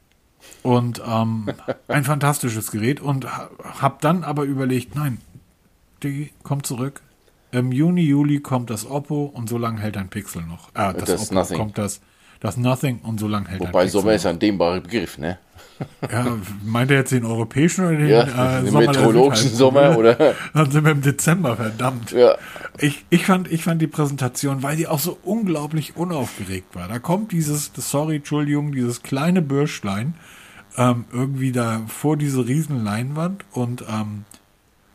und ähm, ein fantastisches Gerät und ha- hab dann aber überlegt, nein, die kommt zurück. Im Juni, Juli kommt das Oppo und so lange hält ein Pixel noch. Ah, das, Das Oppo Nothing. kommt das, das Nothing und so lange hält Wobei ein Pixel Sommer ist ein dehnbarer Begriff, ne? Ja, meint er jetzt den europäischen oder den, Ja, äh, den Sommer meteorologischen? Sommer, oder? Dann sind wir im Dezember, verdammt. Ja. Ich, ich, fand, ich fand die Präsentation, weil die auch so unglaublich unaufgeregt war. Da kommt dieses, sorry, Entschuldigung, dieses kleine Bürschlein ähm, irgendwie da vor diese riesen Leinwand und ähm,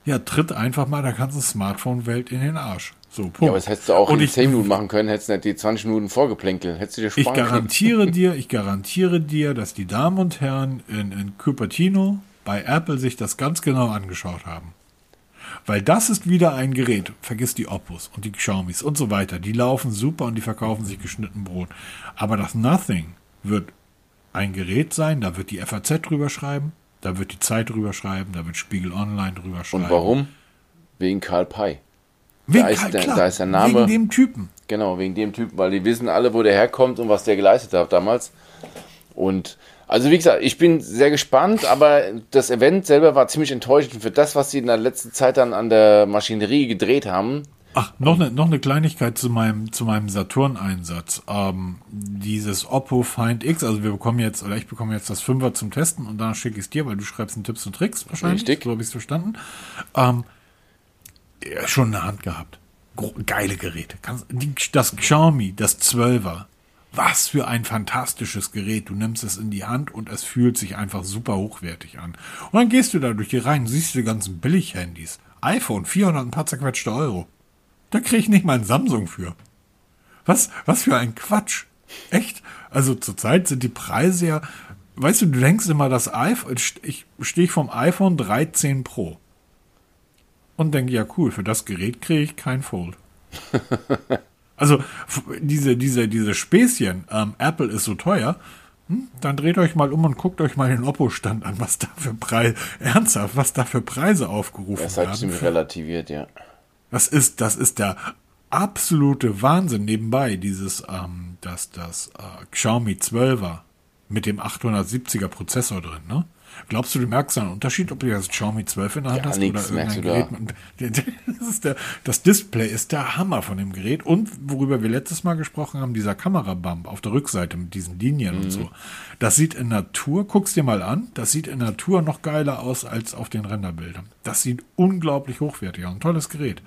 ja, tritt einfach mal der ganzen Smartphone-Welt in den Arsch. So, Punkt. Ja, aber das hättest du auch und in ich, 10 Minuten machen können, hättest du nicht die 20 Minuten vorgeplänkelt. Hättest du dir ich sparen können. garantiere dir, ich garantiere dir, dass die Damen und Herren in, in Cupertino bei Apple sich das ganz genau angeschaut haben. Weil das ist wieder ein Gerät. Vergiss die Oppos und die Xiaomis und so weiter. Die laufen super und die verkaufen sich geschnitten Brot. Aber das Nothing wird ein Gerät sein, da wird die FAZ drüber schreiben, da wird die Zeit drüber schreiben, da wird Spiegel Online drüber schreiben. Und warum? Wegen Karl Pei. Wegen, Da ist der- klar, da ist der Name- Wegen dem Typen. Genau, wegen dem Typen, weil die wissen alle, wo der herkommt und was der geleistet hat damals. Und also wie gesagt, ich bin sehr gespannt, aber das Event selber war ziemlich enttäuschend für das, was sie in der letzten Zeit dann an der Maschinerie gedreht haben. Ach, noch eine noch eine Kleinigkeit zu meinem zu meinem Saturn-Einsatz. Ähm, dieses Oppo Find X, also wir bekommen jetzt oder ich bekomme jetzt das Fünfer zum Testen und danach schicke ich es dir, weil du schreibst einen Tipps und Tricks wahrscheinlich. Richtig. So habe ich es verstanden. Ähm, ja, schon in der Hand gehabt. Geile Geräte. Das Xiaomi, das 12er, Was für ein fantastisches Gerät. Du nimmst es in die Hand und es fühlt sich einfach super hochwertig an. Und dann gehst du da durch die Reihen, siehst du die ganzen Billig-Handys. iPhone, 400 ein paar zerquetschte Euro. Da krieg ich nicht mal ein Samsung für. Was, was für ein Quatsch. Echt? Also zurzeit sind die Preise ja, weißt du, du denkst immer, das iPhone, ich stehe vom iPhone 13 Pro. Und denke, ja cool, für das Gerät kriege ich kein Fold. Also diese, diese, diese Späßchen, ähm, Apple ist so teuer, hm, dann dreht euch mal um und guckt euch mal den Oppo-Stand an, was da für Preise, ernsthaft, was da für Preise aufgerufen das werden. Das hat ziemlich relativiert, ja. Das ist, das ist der absolute Wahnsinn nebenbei, dieses, ähm, das, das äh, Xiaomi 12er mit dem 870er Prozessor drin, ne? Glaubst du, du merkst einen Unterschied, ob du das Xiaomi 12 in der Hand ja, hast nix, oder irgendein Gerät? Mit, das, der, das Display ist der Hammer von dem Gerät. Und worüber wir letztes Mal gesprochen haben, dieser Kamerabump auf der Rückseite mit diesen Linien mhm. und so. Das sieht in Natur, guck's dir mal an, das sieht in Natur noch geiler aus als auf den Renderbildern. Das sieht unglaublich hochwertig aus. Ein tolles Gerät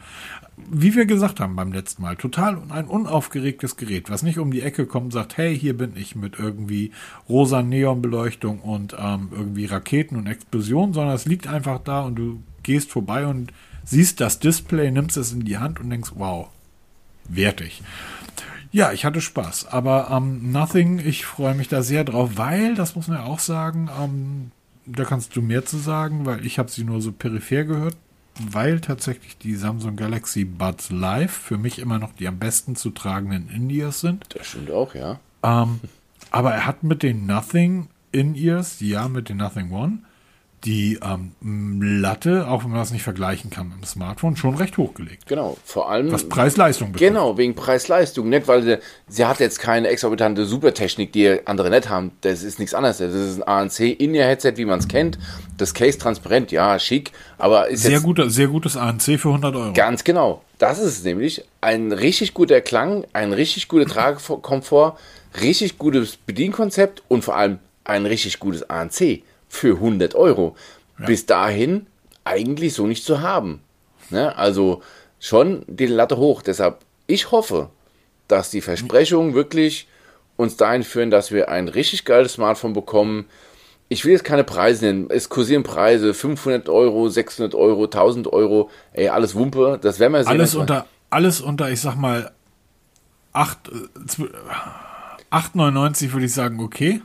wie wir gesagt haben beim letzten Mal, total ein unaufgeregtes Gerät, was nicht um die Ecke kommt und sagt, hey, hier bin ich mit irgendwie rosa Neonbeleuchtung und ähm, irgendwie Raketen und Explosionen, sondern es liegt einfach da und du gehst vorbei und siehst das Display, nimmst es in die Hand und denkst, wow, wertig. Ja, ich hatte Spaß, aber ähm, Nothing, ich freue mich da sehr drauf, weil, das muss man ja auch sagen, ähm, da kannst du mehr zu sagen, weil ich habe sie nur so peripher gehört weil tatsächlich die Samsung Galaxy Buds Live für mich immer noch die am besten zu tragenden In-Ears sind. Das stimmt auch, ja. Ähm, aber er hat mit den Nothing In-Ears, ja, mit den Nothing One, die ähm, Latte, auch wenn man das nicht vergleichen kann mit dem Smartphone, schon recht hochgelegt. Genau, vor allem. Was Preis-Leistung betrifft. Genau, wegen Preis-Leistung. Nicht, weil sie, sie hat jetzt keine exorbitante Supertechnik, die andere nicht haben. Das ist nichts anderes. Das ist ein ANC in ihr Headset, wie man es kennt. Das Case transparent, ja, schick, aber ist sehr jetzt. Guter, sehr gutes ANC für 100 Euro. Ganz genau. Das ist es nämlich. Ein richtig guter Klang, ein richtig guter Tragekomfort, richtig gutes Bedienkonzept und vor allem ein richtig gutes ANC für 100 Euro. Ja. Bis dahin eigentlich so nicht zu haben. Ne? Also schon die Latte hoch. Deshalb, ich hoffe, dass die Versprechungen wirklich uns dahin führen, dass wir ein richtig geiles Smartphone bekommen. Ich will jetzt keine Preise nennen. Es kursieren Preise 500 Euro, 600 Euro, 1000 Euro. Ey, alles Wumpe. Das werden wir sehen. Alles unter, alles unter, ich sag mal, 8, 8,99 würde ich sagen, okay.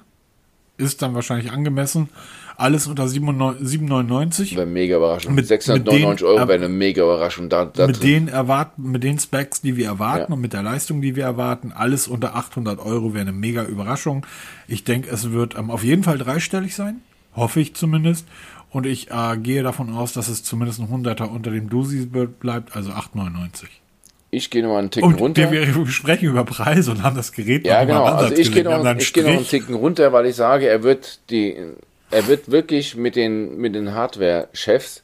Ist dann wahrscheinlich angemessen. Alles unter 7,99. Wäre mega überraschend. Mit 699 Euro wäre eine mega Überraschung. Da, da mit, den erwarten, mit den Specs, die wir erwarten ja. und mit der Leistung, die wir erwarten, alles unter 800 Euro wäre eine mega Überraschung. Ich denke, es wird ähm, auf jeden Fall dreistellig sein. Hoffe ich zumindest. Und ich äh, gehe davon aus, dass es zumindest ein Hunderter unter dem Dosi bleibt, also 8,99. Ich gehe nochmal einen Ticken und runter. Wir, wir sprechen über Preise und haben das Gerät ja, genau. Also ich gehe noch, ich geh noch einen Ticken runter, weil ich sage, er wird die er wird wirklich mit den, mit den Hardware-Chefs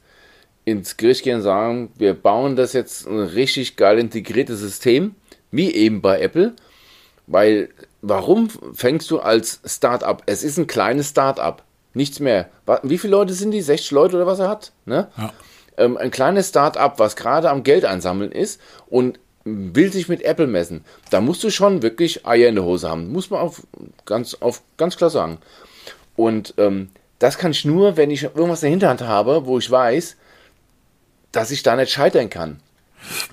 ins Gericht gehen und sagen, wir bauen das jetzt ein richtig geil integriertes System, wie eben bei Apple, weil warum fängst du als Startup? Es ist ein kleines Startup, nichts mehr. Wie viele Leute sind die? 60 Leute oder was er hat? Ne? Ja. Ähm, ein kleines Startup, was gerade am Geld einsammeln ist und will sich mit Apple messen. Da musst du schon wirklich Eier in der Hose haben. Muss man auf ganz, auf ganz klar sagen. Und ähm, das kann ich nur, wenn ich irgendwas in der Hinterhand habe, wo ich weiß, dass ich da nicht scheitern kann.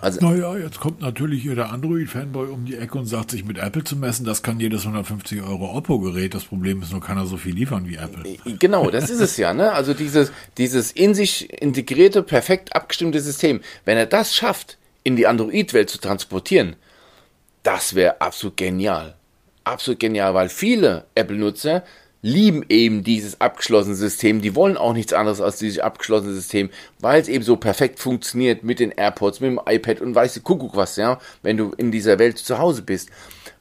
Also, naja, jetzt kommt natürlich hier der Android-Fanboy um die Ecke und sagt, sich mit Apple zu messen, das kann jedes 150 Euro Oppo-Gerät. Das Problem ist nur, kann er so viel liefern wie Apple. Genau, das ist es ja. Ne? Also dieses, dieses in sich integrierte, perfekt abgestimmte System. Wenn er das schafft, in die Android-Welt zu transportieren, das wäre absolut genial. Absolut genial, weil viele Apple-Nutzer lieben eben dieses abgeschlossene System. Die wollen auch nichts anderes als dieses abgeschlossene System, weil es eben so perfekt funktioniert mit den AirPods, mit dem iPad und weißt du, Kuckuck was, ja, wenn du in dieser Welt zu Hause bist.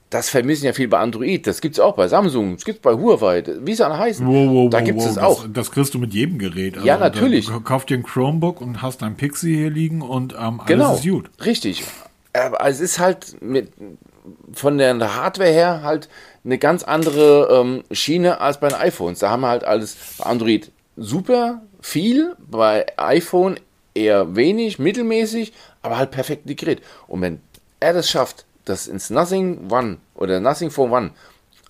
Das vermissen ja viel bei Android. Das gibt's auch bei Samsung, das gibt's bei Huawei, wie es alle heißen. Wow, wow, da gibt's wow, es auch. Das, das, kriegst du mit jedem Gerät. Also ja, natürlich. Kauf dir ein Chromebook und hast ein Pixie hier liegen und ähm, alles genau, ist gut. Richtig. Aber es ist halt mit, von der Hardware her halt eine ganz andere ähm, Schiene als bei den iPhones. Da haben wir halt alles bei Android super viel, bei iPhone eher wenig, mittelmäßig, aber halt perfekt integriert. Und wenn er das schafft, das ins Nothing One oder Nothing for One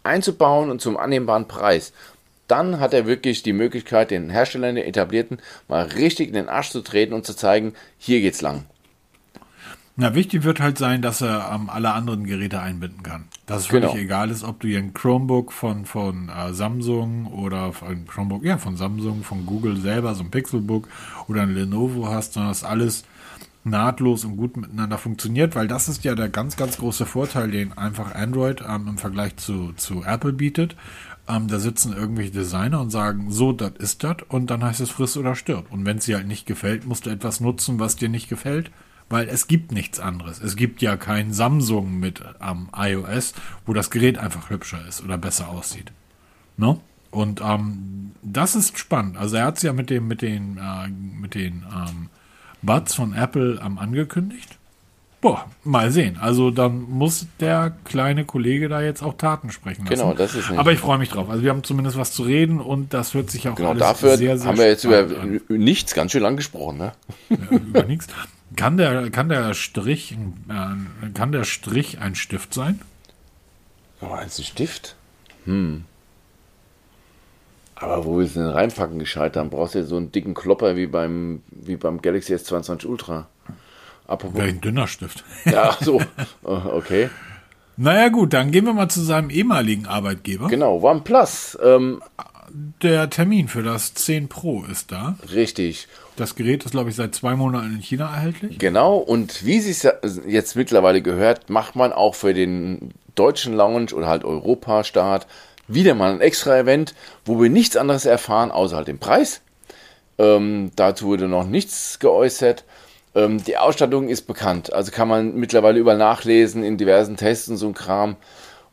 einzubauen und zum annehmbaren Preis, dann hat er wirklich die Möglichkeit, den Herstellern, den etablierten, mal richtig in den Arsch zu treten und zu zeigen, hier geht's lang. Na, wichtig wird halt sein, dass er ähm, alle anderen Geräte einbinden kann. Dass es völlig Genau. egal ist, ob du hier ein Chromebook von, von äh, Samsung oder ein Chromebook, ja, von Samsung, von Google selber, so ein Pixelbook oder ein Lenovo hast, sondern dass alles nahtlos und gut miteinander funktioniert, weil das ist ja der ganz, ganz große Vorteil, den einfach Android ähm, im Vergleich zu, zu Apple bietet. Ähm, da sitzen irgendwelche Designer und sagen, so, das ist das und dann heißt es friss oder stirb. Und wenn es dir halt nicht gefällt, musst du etwas nutzen, was dir nicht gefällt, weil es gibt nichts anderes. Es gibt ja kein Samsung mit am iOS, wo das Gerät einfach hübscher ist oder besser aussieht. Ne? Und ähm, das ist spannend. Also er hat es ja mit dem, mit den, äh, mit den ähm, Buds von Apple ähm, angekündigt. Boah, mal sehen. Also dann muss der kleine Kollege da jetzt auch Taten sprechen lassen. Genau, das ist nicht- Aber ich freue mich drauf. Also wir haben zumindest was zu reden und das hört sich auch Genau, alles dafür sehr, sehr haben wir jetzt über an. nichts ganz schön lang gesprochen, ne? über nichts. Kann der, kann der Strich, äh, kann der Strich ein Stift sein? Meinst ein Stift? Hm. Aber wo willst du den reinpacken gescheit? Dann brauchst du ja so einen dicken Klopper wie beim, wie beim Galaxy S22 Ultra. Apropos. Wäre ein dünner Stift. Ja, so. Äh, Okay. Naja gut, dann gehen wir mal zu seinem ehemaligen Arbeitgeber. Genau, OnePlus. Ähm, Der Termin für das 10 Pro ist da. richtig. Das Gerät ist, glaube ich, seit zwei Monaten in China erhältlich. Genau. Und wie es jetzt mittlerweile gehört, macht man auch für den deutschen Lounge oder halt Europa-Start wieder mal ein extra Event, wo wir nichts anderes erfahren, außer halt den Preis. Ähm, dazu wurde noch nichts geäußert. Ähm, die Ausstattung ist bekannt, also kann man mittlerweile überall nachlesen in diversen Tests und so ein Kram.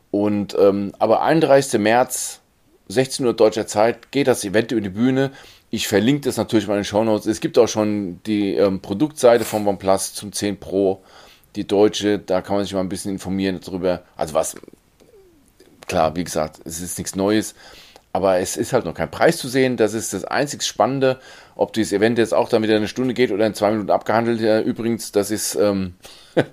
Und ähm, aber 31. März, 16 Uhr deutscher Zeit, geht das Event über die Bühne. Ich verlinke das natürlich mal in den Shownotes. Es gibt auch schon die ähm, Produktseite von OnePlus zum 10 Pro, die deutsche. Da kann man sich mal ein bisschen informieren darüber. Also was, klar, wie gesagt, es ist nichts Neues. Aber es ist halt noch kein Preis zu sehen. Das ist das einzig Spannende. Ob dieses Event jetzt auch dann wieder eine Stunde geht oder in zwei Minuten abgehandelt, ja, übrigens, das ist, ähm,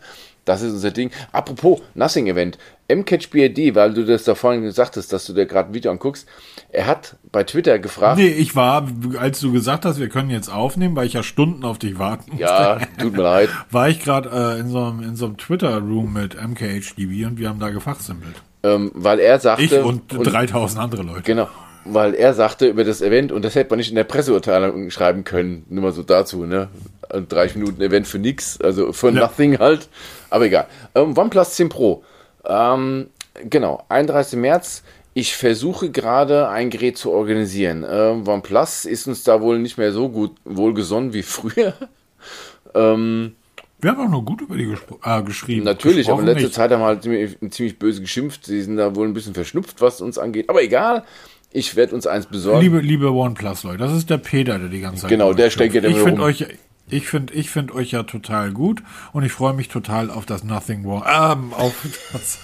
das ist unser Ding. Apropos Nothing Event. MCatch BRD, weil du das da vorhin gesagt hast, dass du dir gerade ein Video anguckst. Er hat bei Twitter gefragt. Nee, ich war, als du gesagt hast, wir können jetzt aufnehmen, weil ich ja Stunden auf dich warten musste, Ja, tut mir leid. war ich gerade äh, in so einem, in so einem Twitter-Room mit MKHDB und wir haben da gefachsimpelt. Ähm, weil er sagte. Ich und, 3000 andere Leute. Genau. Weil er sagte über das Event, und das hätte man nicht in der Presseurteilung schreiben können, nur mal so dazu, ne? Ein 30 Minuten Event für nix, also für Ja. nothing halt. Aber egal. Ähm, OnePlus 10 Pro. Ähm, genau, 31. März. Ich versuche gerade ein Gerät zu organisieren. Ähm, OnePlus ist uns da wohl nicht mehr so gut wohlgesonnen wie früher. ähm, Wir haben auch nur gut über die äh, geschrieben. Natürlich, aber in letzter nicht. Zeit haben wir halt ziemlich, ziemlich böse geschimpft. Sie sind da wohl ein bisschen verschnupft, was uns angeht. Aber egal, ich werde uns eins besorgen. Liebe, liebe OnePlus-Leute, das ist der Peter, der die ganze Zeit. Genau, der steckt ja Ich finde euch, ich finde, ich finde euch ja total gut und ich freue mich total auf das Nothing War, ähm, auf das.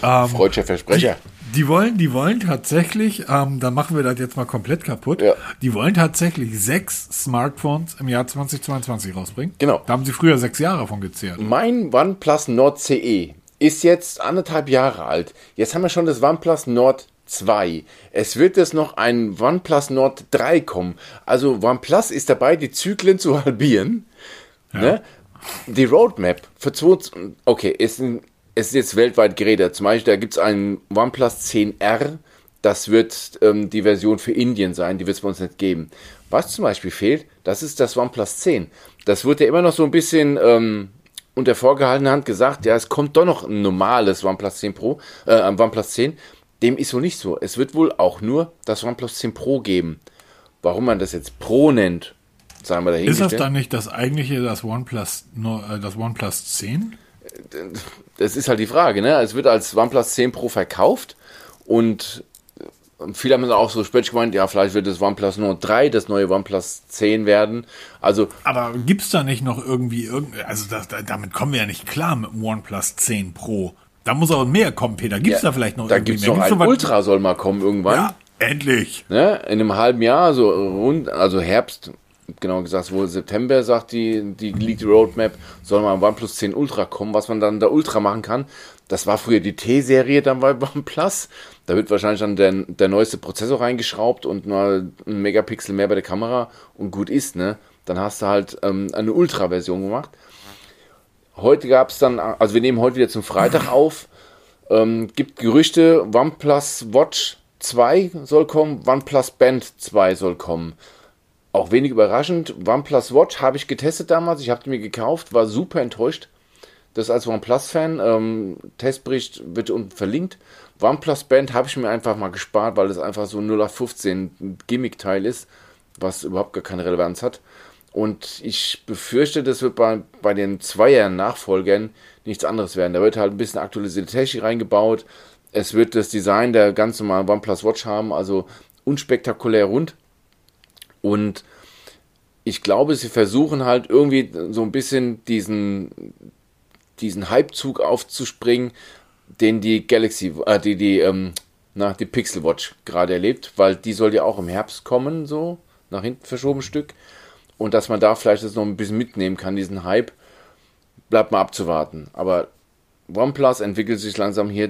Freudscher Versprecher. Die wollen, die wollen tatsächlich, ähm, dann machen wir das jetzt mal komplett kaputt. Ja. Die wollen tatsächlich sechs Smartphones im Jahr 2022 rausbringen. Genau. Da haben sie früher sechs Jahre von gezehrt. Mein OnePlus Nord CE ist jetzt anderthalb Jahre alt. Jetzt haben wir schon das OnePlus Nord 2. Es wird jetzt noch ein OnePlus Nord 3 kommen. Also OnePlus ist dabei, die Zyklen zu halbieren. Ne? Die Roadmap für 2, okay, ist, ein, es ist jetzt weltweit geredet. Zum Beispiel, da gibt es einen OnePlus 10R. Das wird ähm, die Version für Indien sein, die wird es bei uns nicht geben. Was zum Beispiel fehlt, das ist das OnePlus 10. Das wird ja immer noch so ein bisschen ähm, unter vorgehaltener Hand gesagt, ja, es kommt doch noch ein normales OnePlus 10 Pro, äh, ein OnePlus 10. Dem ist wohl nicht so. Es wird wohl auch nur das OnePlus 10 Pro geben. Warum man das jetzt Pro nennt, sagen wir Ist das dann nicht das eigentliche, das OnePlus, äh, das OnePlus 10? das ist halt die Frage, ne? Es wird als OnePlus 10 Pro verkauft und viele haben dann auch so spät gemeint, ja, vielleicht wird das OnePlus Nord 3 das neue OnePlus 10 werden. Also, Aber gibt's da nicht noch irgendwie irgend, also das, da, damit kommen wir ja nicht klar mit dem OnePlus 10 Pro. Da muss auch mehr kommen, Peter. Gibt's da vielleicht noch da irgendwie gibt's mehr? noch ein Ultra soll mal kommen irgendwann. Ja, endlich. Ne? In einem halben Jahr, so rund, also Herbst genau gesagt, wohl September, sagt die, die Leaked Roadmap, soll mal ein OnePlus 10 Ultra kommen, was man dann da Ultra machen kann. Das war früher die T-Serie dann bei OnePlus. Da wird wahrscheinlich dann der, der neueste Prozessor reingeschraubt und mal ein Megapixel mehr bei der Kamera und gut ist, ne? Dann hast du halt ähm, eine Ultra-Version gemacht. Heute gab es dann, also wir nehmen heute wieder zum Freitag auf, ähm, gibt Gerüchte, OnePlus Watch 2 soll kommen, OnePlus Band 2 soll kommen. Auch wenig überraschend, OnePlus Watch habe ich getestet damals, ich habe die mir gekauft, war super enttäuscht. Das als OnePlus-Fan, ähm, Testbericht wird unten verlinkt. OnePlus Band habe ich mir einfach mal gespart, weil es einfach so 0 auf 15 Gimmick-Teil ist, was überhaupt gar keine Relevanz hat. Und ich befürchte, das wird bei, bei den Zweier-Nachfolgern nichts anderes werden. Da wird halt ein bisschen aktualisierte Technik reingebaut. Es wird das Design der ganz normalen OnePlus Watch haben, also unspektakulär rund. Und ich glaube, sie versuchen halt irgendwie so ein bisschen diesen, diesen Hypezug aufzuspringen, den die Galaxy, äh, die, die, ähm, na, die Pixel Watch gerade erlebt, weil die soll ja auch im Herbst kommen, so nach hinten verschoben Stück. Und dass man da vielleicht das noch ein bisschen mitnehmen kann, diesen Hype, bleibt mal abzuwarten. Aber OnePlus entwickelt sich langsam hier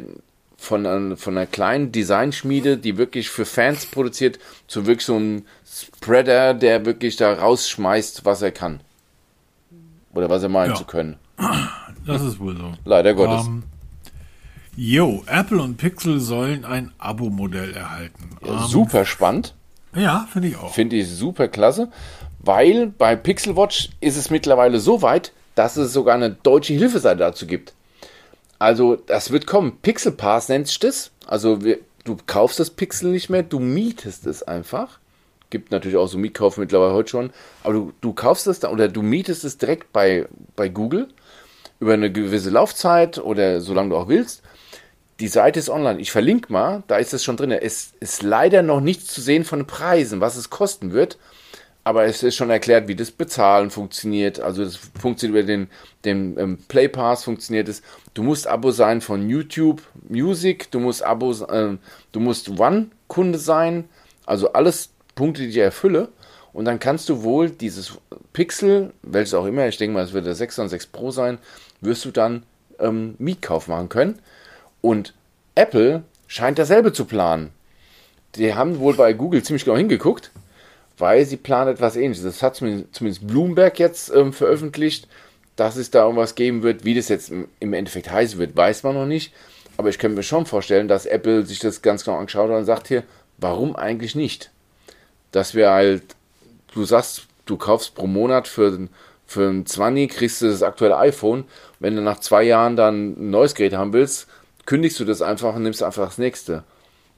von, einer, von einer kleinen Designschmiede, die wirklich für Fans produziert, zu wirklich so einem Spreader, der wirklich da rausschmeißt, was er kann. Oder was er meint ja. zu können. Das ist wohl so. Leider Gottes. Um, ähm, jo, Apple und Pixel sollen ein Abo-Modell erhalten. Ja, um, ähm, super spannend. Ja, finde ich auch. Finde ich super klasse weil bei Pixel Watch ist es mittlerweile so weit, dass es sogar eine deutsche Hilfeseite dazu gibt. Also das wird kommen. Pixel Pass nennt sich das. Also wir, du kaufst das Pixel nicht mehr, du mietest es einfach. Gibt natürlich auch so Mietkauf mittlerweile heute schon. Aber du, du kaufst es da oder du mietest es direkt bei, bei Google über eine gewisse Laufzeit oder solange du auch willst. Die Seite ist online. Ich verlinke mal, da ist es schon drin. Es ist leider noch nichts zu sehen von Preisen, was es kosten wird aber es ist schon erklärt, wie das Bezahlen funktioniert. Also das funktioniert über den, den ähm, Play Pass funktioniert es. Du musst Abo sein von YouTube Music, du musst Abo, äh, du musst One-Kunde sein, also alles Punkte, die ich erfülle. Und dann kannst du wohl dieses Pixel, welches auch immer, ich denke mal, es wird der 6 und 6 Pro sein, wirst du dann ähm, Mietkauf machen können. Und Apple scheint dasselbe zu planen. Die haben wohl bei Google ziemlich genau hingeguckt weil sie planen etwas ähnliches. Das hat zumindest Bloomberg jetzt ähm, veröffentlicht, dass es da irgendwas geben wird. Wie das jetzt im Endeffekt heißen wird, weiß man noch nicht. Aber ich könnte mir schon vorstellen, dass Apple sich das ganz genau angeschaut hat und sagt hier, warum eigentlich nicht? Dass wir halt, du sagst, du kaufst pro Monat für, für ein 20, kriegst du das aktuelle iPhone. Wenn du nach zwei Jahren dann ein neues Gerät haben willst, kündigst du das einfach und nimmst einfach das nächste.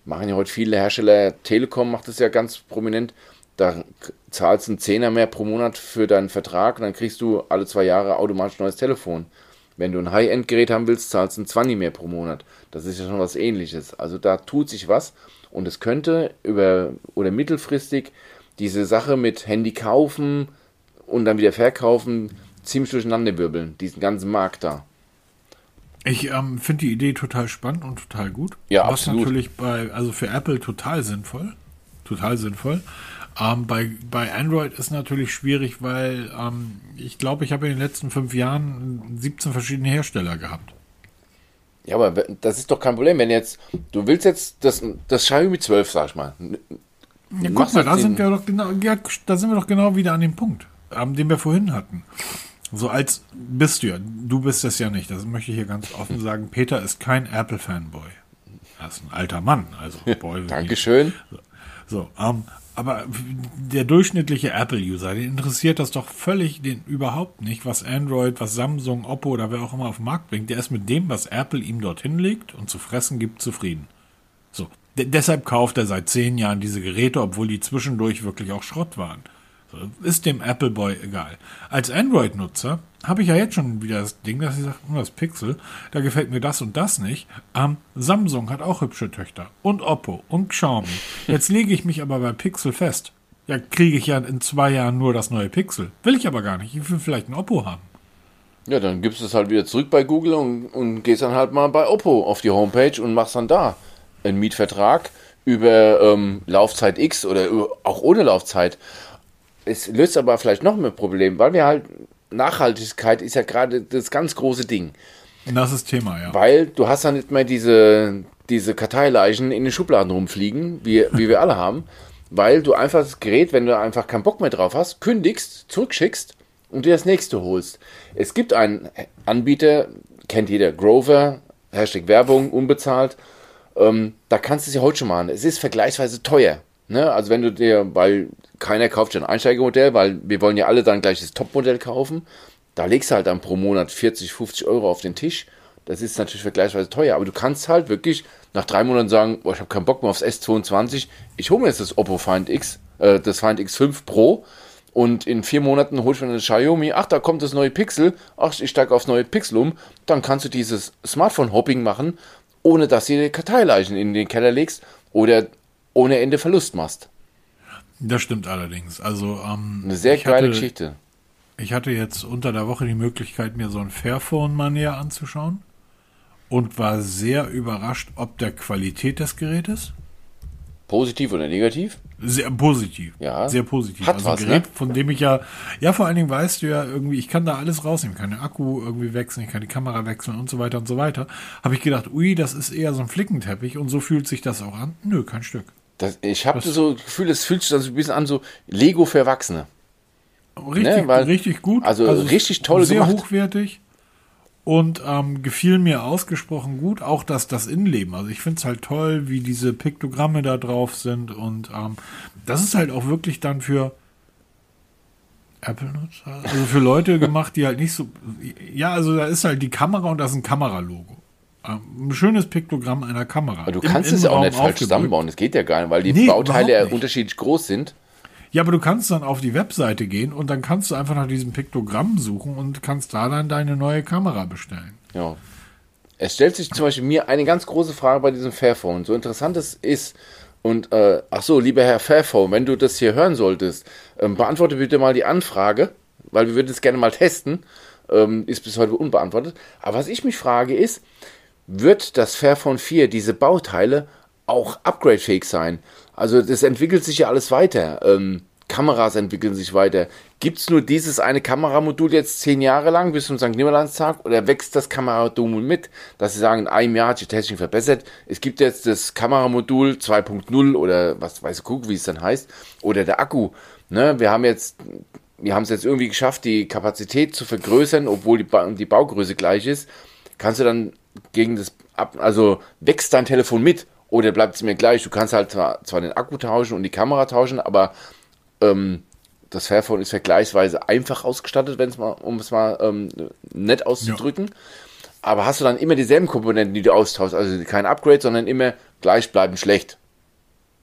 Machen ja heute viele Hersteller, Telekom macht das ja ganz prominent, da zahlst du einen Zehner mehr pro Monat für deinen Vertrag und dann kriegst du alle zwei Jahre automatisch ein neues Telefon. Wenn du ein High-End-Gerät haben willst, zahlst du einen 20 mehr pro Monat. Das ist ja schon was ähnliches. Also da tut sich was und es könnte über oder mittelfristig diese Sache mit Handy kaufen und dann wieder verkaufen ziemlich durcheinander wirbeln, diesen ganzen Markt da. Ich ähm, finde die Idee total spannend und total gut. Ja, was absolut. natürlich bei, also für Apple total sinnvoll. Total sinnvoll. Ähm, bei, bei Android ist natürlich schwierig, weil ähm, ich glaube, ich habe in den letzten fünf Jahren 17 verschiedene Hersteller gehabt. Ja, aber das ist doch kein Problem, wenn jetzt, du willst jetzt das, das Xiaomi 12, sag ich mal. Ja, guck mal, da sind wir doch genau, ja, da sind wir doch genau wieder an dem Punkt, ähm, den wir vorhin hatten. So als bist du ja, du bist es ja nicht, das möchte ich hier ganz offen sagen. Peter ist kein Apple-Fanboy. Er ist ein alter Mann, also Boy. Dankeschön. So, so ähm, aber der durchschnittliche Apple-User, den interessiert das doch völlig den überhaupt nicht, was Android, was Samsung, Oppo oder wer auch immer auf den Markt bringt. Der ist mit dem, was Apple ihm dorthin legt und zu fressen gibt, zufrieden. So. D deshalb kauft er seit zehn Jahren diese Geräte, obwohl die zwischendurch wirklich auch Schrott waren. So, ist dem Apple Boy egal. Als Android-Nutzer habe ich ja jetzt schon wieder das Ding, dass ich sage, hm, das Pixel, da gefällt mir das und das nicht. Ähm, Samsung hat auch hübsche Töchter. Und Oppo und Xiaomi. Jetzt lege ich mich aber bei Pixel fest. Ja, kriege ich ja in zwei Jahren nur das neue Pixel. Will ich aber gar nicht. Ich will vielleicht ein Oppo haben. Ja, dann gibst du es halt wieder zurück bei Google und, und gehst dann halt mal bei Oppo auf die Homepage und machst dann da einen Mietvertrag über ähm, Laufzeit X oder auch ohne Laufzeit. es löst aber vielleicht noch mehr Problem, weil wir halt, Nachhaltigkeit ist ja gerade das ganz große Ding. Das ist Thema, ja. Weil du hast ja nicht mehr diese, diese Karteileichen in den Schubladen rumfliegen, wie, wie wir alle haben. Weil du einfach das Gerät, wenn du einfach keinen Bock mehr drauf hast, kündigst, zurückschickst und dir das nächste holst. Es gibt einen Anbieter, kennt jeder, Grover, Hashtag Werbung, unbezahlt. Ähm, da kannst du es ja heute schon machen. Es ist vergleichsweise teuer. Ne? Also wenn du dir, weil keiner kauft schon ein Einsteigermodell, weil wir wollen ja alle dann gleich das Topmodell kaufen. Da legst du halt dann pro Monat 40, 50 Euro auf den Tisch. Das ist natürlich vergleichsweise teuer, aber du kannst halt wirklich nach drei Monaten sagen, boah, ich habe keinen Bock mehr aufs S22, ich hole mir jetzt das Oppo Find X, äh, das Find X5 Pro und in vier Monaten holst du mir eine Xiaomi, ach, da kommt das neue Pixel, ach, ich steige aufs neue Pixel um, dann kannst du dieses Smartphone-Hopping machen, ohne dass du die Karteileichen in den Keller legst oder ohne Ende Verlust machst. Das stimmt allerdings. Also ähm, eine sehr geile hatte, Geschichte. Ich hatte jetzt unter der Woche die Möglichkeit, mir so ein Fairphone mal näher anzuschauen und war sehr überrascht, ob der Qualität des Gerätes. Positiv oder negativ? Sehr positiv. Ja. Sehr positiv. Hat also ein Gerät, ne? von dem ich ja, ja, vor allen Dingen weißt du ja irgendwie, ich kann da alles rausnehmen. Ich kann den Akku irgendwie wechseln, ich kann die Kamera wechseln und so weiter und so weiter. Habe ich gedacht, ui, das ist eher so ein Flickenteppich und so fühlt sich das auch an. Nö, kein Stück. Das, ich habe so das Gefühl, es fühlt sich so ein bisschen an, so Lego für Erwachsene. Richtig, ne? Weil, richtig gut. Also, also richtig toll sehr gemacht. hochwertig und ähm, gefiel mir ausgesprochen gut. Auch das, das Innenleben. Also ich finde es halt toll, wie diese Piktogramme da drauf sind und ähm, das ist halt auch wirklich dann für Apple-Nutzer, also für Leute gemacht, die halt nicht so, ja, also da ist halt die Kamera und das ist ein Kameralogo. Ein schönes Piktogramm einer Kamera. Aber du kannst es ja auch nicht falsch zusammenbauen, das geht ja gar nicht, weil die nee, Bauteile ja unterschiedlich groß sind. Ja, aber du kannst dann auf die Webseite gehen und dann kannst du einfach nach diesem Piktogramm suchen und kannst da dann deine neue Kamera bestellen. Ja. Es stellt sich zum Beispiel mir eine ganz große Frage bei diesem Fairphone. So interessant es ist, und äh, ach so, lieber Herr Fairphone, wenn du das hier hören solltest, ähm, beantworte bitte mal die Anfrage, weil wir würden es gerne mal testen. Ähm, ist bis heute unbeantwortet. Aber was ich mich frage ist, wird das Fairphone 4 diese Bauteile auch upgradefähig sein? Also das entwickelt sich ja alles weiter. Ähm, Kameras entwickeln sich weiter. Gibt es nur dieses eine Kameramodul jetzt zehn Jahre lang bis zum St. Nimmerlandstag oder wächst das Kameramodul mit, dass sie sagen, in einem Jahr hat sich Technik verbessert. Es gibt jetzt das Kameramodul 2.0 oder was weiß ich, wie es dann heißt, oder der Akku. Ne, wir haben jetzt, wir haben es jetzt irgendwie geschafft, die Kapazität zu vergrößern, obwohl die, ba die Baugröße gleich ist. Kannst du dann gegen das, also wächst dein Telefon mit oder bleibt es mir gleich? Du kannst halt zwar, zwar den Akku tauschen und die Kamera tauschen, aber ähm, das Fairphone ist vergleichsweise einfach ausgestattet, wenn es mal, um es mal ähm, nett auszudrücken. Ja. Aber hast du dann immer dieselben Komponenten, die du austauschst, also kein Upgrade, sondern immer gleich bleiben schlecht.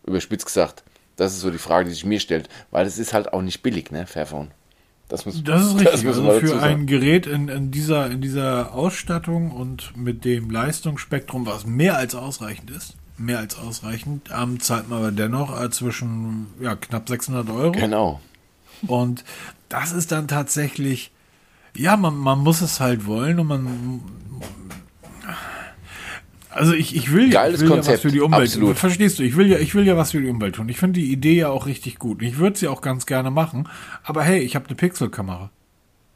Überspitzt gesagt. Das ist so die Frage, die sich mir stellt, weil es ist halt auch nicht billig, ne, Fairphone. Das, muss, das ist richtig. Das also für ein Gerät in, in, dieser, in dieser Ausstattung und mit dem Leistungsspektrum, was mehr als ausreichend ist, mehr als ausreichend, ähm, zahlt man aber dennoch äh, zwischen ja, knapp 600 Euro. Genau. Und das ist dann tatsächlich, ja, man, man muss es halt wollen und man. Also ich, ich will, ja, ich will ja was für die Umwelt Absolut. Verstehst du? Ich will ja, ich will ja was für die Umwelt tun. Ich finde die Idee ja auch richtig gut. Ich würde sie auch ganz gerne machen. Aber hey, ich habe eine Pixelkamera.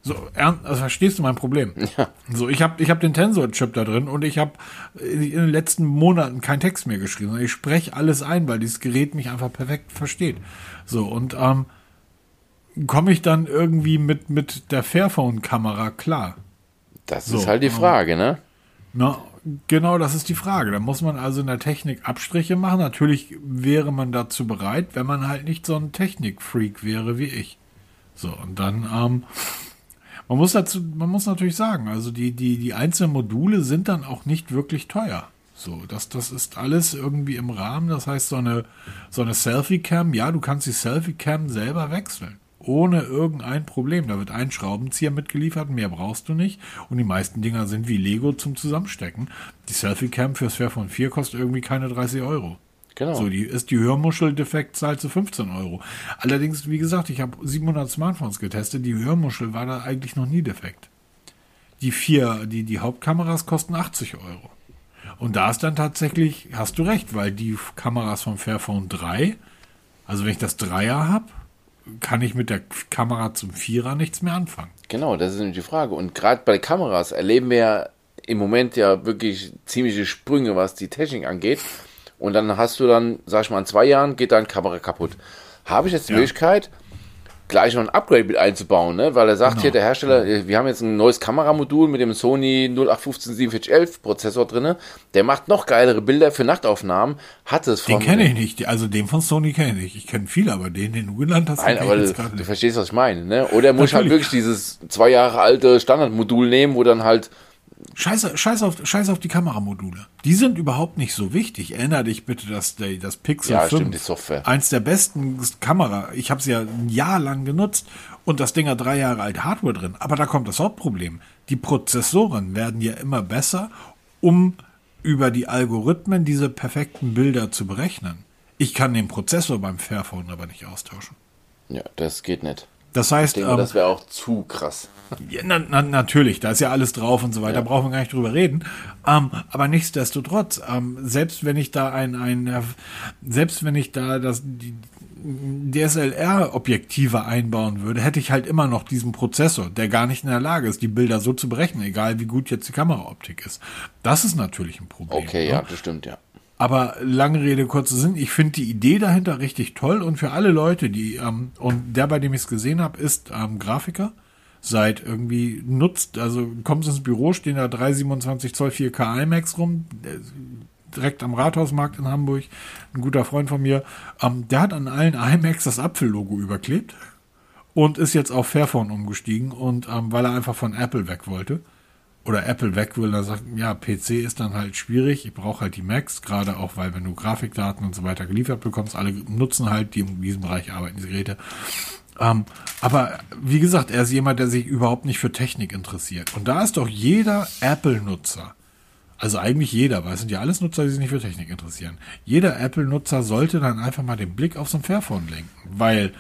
So, also verstehst du mein Problem? Ja. So, ich habe ich hab den Tensor-Chip da drin und ich habe in den letzten Monaten keinen Text mehr geschrieben. Ich spreche alles ein, weil dieses Gerät mich einfach perfekt versteht. So, und ähm, komme ich dann irgendwie mit, mit der Fairphone-Kamera klar? Das so, ist halt die Frage, ähm, ne? Na, genau, das ist die Frage. Da muss man also in der Technik Abstriche machen. Natürlich wäre man dazu bereit, wenn man halt nicht so ein Technikfreak wäre wie ich. So, und dann, ähm, man muss dazu, man muss natürlich sagen, also die, die, die einzelnen Module sind dann auch nicht wirklich teuer. So, das, das ist alles irgendwie im Rahmen. Das heißt, so eine, so eine Selfie-Cam, ja, du kannst die Selfie-Cam selber wechseln ohne irgendein Problem. Da wird ein Schraubenzieher mitgeliefert, mehr brauchst du nicht. Und die meisten Dinger sind wie Lego zum Zusammenstecken. Die Selfie-Cam fürs Fairphone 4 kostet irgendwie keine 30 Euro. Genau. So, die ist die Hörmuschel defekt, zahlt zu 15 Euro. Allerdings, wie gesagt, ich habe 700 Smartphones getestet. Die Hörmuschel war da eigentlich noch nie defekt. Die vier, die, die Hauptkameras kosten 80 Euro. Und da ist dann tatsächlich, hast du recht, weil die Kameras vom Fairphone 3, also wenn ich das Dreier habe, kann ich mit der Kamera zum Vierer nichts mehr anfangen. Genau, das ist nämlich die Frage. Und gerade bei Kameras erleben wir ja im Moment ja wirklich ziemliche Sprünge, was die Technik angeht. Und dann hast du dann, sag ich mal, in zwei Jahren geht deine Kamera kaputt. Habe ich jetzt die Ja. Möglichkeit, gleich noch ein Upgrade mit einzubauen, ne? Weil er sagt Genau. hier, der Hersteller, wir haben jetzt ein neues Kameramodul mit dem Sony 0815 4711 Prozessor drinne. Der macht noch geilere Bilder für Nachtaufnahmen. Hat es Den vom- kenne ich nicht. Also den von Sony kenne ich nicht. Ich kenne viele, aber den, den du genannt hast, Nein, den aber du, du nicht. verstehst, was ich meine, ne? Oder muss ich halt wirklich dieses zwei Jahre alte Standardmodul nehmen, wo dann halt Scheiß, scheiß, auf, scheiß auf die Kameramodule. Die sind überhaupt nicht so wichtig. Erinner dich bitte, dass der, das Pixel Ja, 5, stimmt, die Software. eins der besten Kamera, ich habe es ja ein Jahr lang genutzt und das Ding hat drei Jahre alte Hardware drin. Aber da kommt das Hauptproblem. Die Prozessoren werden ja immer besser, um über die Algorithmen diese perfekten Bilder zu berechnen. Ich kann den Prozessor beim Fairphone aber nicht austauschen. Ja, das geht nicht. Das heißt, Ich denke, ähm, das wäre auch zu krass. Ja, na, na, natürlich, da ist ja alles drauf und so weiter, brauchen wir gar nicht drüber reden. Ähm, aber nichtsdestotrotz, ähm, selbst wenn ich da ein, ein äh, selbst wenn ich da das die DSLR-Objektive einbauen würde, hätte ich halt immer noch diesen Prozessor, der gar nicht in der Lage ist, die Bilder so zu berechnen, egal wie gut jetzt die Kameraoptik ist. Das ist natürlich ein Problem. Okay, ne? ja, das stimmt, ja. Aber lange Rede, kurzer Sinn, ich finde die Idee dahinter richtig toll und für alle Leute, die, ähm, und der, bei dem ich es gesehen habe, ist ähm, Grafiker. Seit irgendwie nutzt, also kommt ins Büro, stehen da drei 27 Zoll 4K IMAX rum, ist direkt am Rathausmarkt in Hamburg, ein guter Freund von mir, ähm, der hat an allen IMAX das Apfellogo überklebt und ist jetzt auf Fairphone umgestiegen und ähm, weil er einfach von Apple weg wollte oder Apple weg will, dann sagt, ja, PC ist dann halt schwierig, ich brauche halt die Macs, gerade auch, weil wenn du Grafikdaten und so weiter geliefert bekommst, alle nutzen halt, die in diesem Bereich arbeiten, diese Geräte. Ähm, aber wie gesagt, er ist jemand, der sich überhaupt nicht für Technik interessiert. Und da ist doch jeder Apple-Nutzer, also eigentlich jeder, weil es sind ja alles Nutzer, die sich nicht für Technik interessieren. Jeder Apple-Nutzer sollte dann einfach mal den Blick auf so ein Fairphone lenken, weil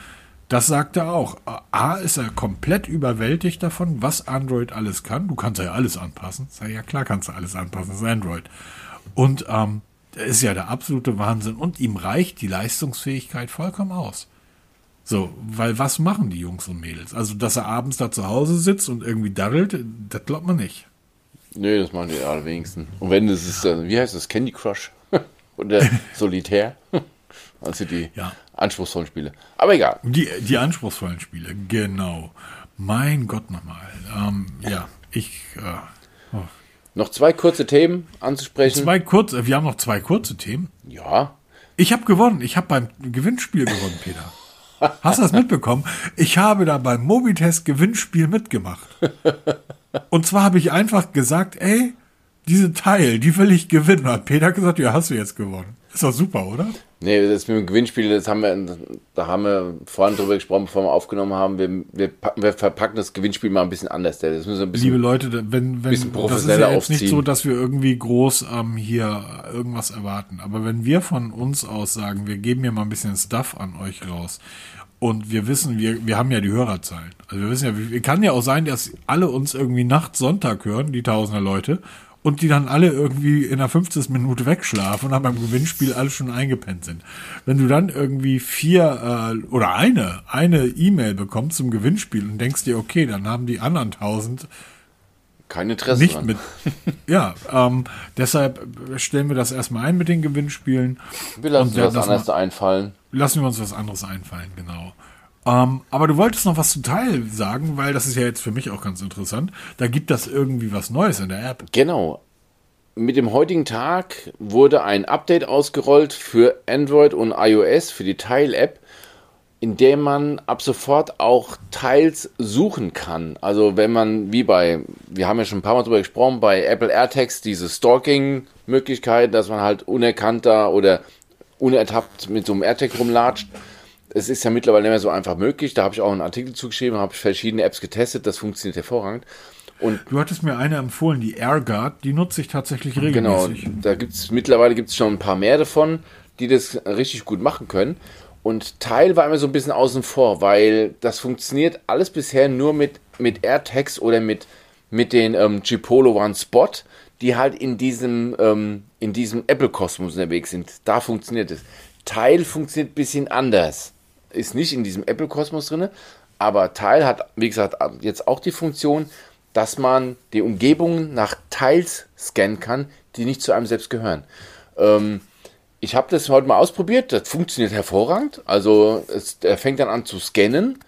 das sagt er auch. A ist er komplett überwältigt davon, was Android alles kann. Du kannst ja alles anpassen. Sag ja klar kannst du alles anpassen, das ist Android. Und ähm, ist ja der absolute Wahnsinn. Und ihm reicht die Leistungsfähigkeit vollkommen aus. So, weil was machen die Jungs und Mädels? Also, dass er abends da zu Hause sitzt und irgendwie daddelt, das glaubt man nicht. Nö, das machen die allerwenigsten. Und wenn das ist, äh, wie heißt das, Candy Crush? Oder Solitär? Also die Ja. anspruchsvollen Spiele. Aber egal. Die, die anspruchsvollen Spiele, genau. Mein Gott nochmal. Ähm, ja, ich. Äh, oh. Noch zwei kurze Themen anzusprechen. Zwei kurze, wir haben noch zwei kurze Themen. Ja. Ich habe gewonnen. Ich habe beim Gewinnspiel gewonnen, Peter. Hast du das mitbekommen? Ich habe da beim Mobitest Gewinnspiel mitgemacht. Und zwar habe ich einfach gesagt, ey, diese Teil, die will ich gewinnen. Hat Peter gesagt, ja, hast du jetzt gewonnen. Ist doch super, oder? Nee, das mit dem Gewinnspiel, das haben wir, da haben wir vorhin drüber gesprochen, bevor wir aufgenommen haben. Wir, wir, packen- wir verpacken das Gewinnspiel mal ein bisschen anders. Das müssen wir ein bisschen Liebe Leute, wenn, wenn das ist ja jetzt nicht so, dass wir irgendwie groß ähm, hier irgendwas erwarten. Aber wenn wir von uns aus sagen, wir geben hier mal ein bisschen Stuff an euch raus und wir wissen, wir, wir haben ja die Hörerzahlen. Also wir wissen ja, wie- kann ja auch sein, dass alle uns irgendwie nachts Sonntag hören, die Tausender Leute, und die dann alle irgendwie in der 50. Minute wegschlafen und dann beim Gewinnspiel alle schon eingepennt sind. Wenn du dann irgendwie vier äh, oder eine, eine E-Mail bekommst zum Gewinnspiel und denkst dir, okay, dann haben die anderen tausend kein Interesse nicht dran. mit. Ja, ähm, deshalb stellen wir das erstmal ein mit den Gewinnspielen. Wir lassen uns was anderes einfallen. Lassen wir uns was anderes einfallen, genau. Ähm, aber du wolltest noch was zu Teil sagen, weil das ist ja jetzt für mich auch ganz interessant. Da gibt das irgendwie was Neues in der App. Genau. Mit dem heutigen Tag wurde ein Update ausgerollt für Android und iOS, für die Tile-App, in der man ab sofort auch Tiles suchen kann. Also wenn man, wie bei, wir haben ja schon ein paar Mal drüber gesprochen, bei Apple AirTags diese Stalking-Möglichkeit, dass man halt unerkannter oder unertappt mit so einem AirTag rumlatscht. Es ist ja mittlerweile nicht mehr so einfach möglich. Da habe ich auch einen Artikel zugeschrieben, habe verschiedene Apps getestet, das funktioniert hervorragend. Und Du hattest mir eine empfohlen, die AirGuard, die nutze ich tatsächlich Genau, regelmäßig. da gibt's mittlerweile gibt's schon ein paar mehr davon, die das richtig gut machen können. Und Teil war immer so ein bisschen außen vor, weil das funktioniert alles bisher nur mit, mit AirTags oder mit, mit den ähm, Chipolo One Spot, die halt in diesem, ähm, in diesem Apple-Kosmos unterwegs sind. Da funktioniert es. Teil funktioniert ein bisschen anders. Ist nicht in diesem Apple-Kosmos drin, aber Tile hat, wie gesagt, jetzt auch die Funktion, dass man die Umgebung nach Tiles scannen kann, die nicht zu einem selbst gehören. Ähm, ich habe das heute mal ausprobiert, das funktioniert hervorragend. Also es, er fängt dann an zu scannen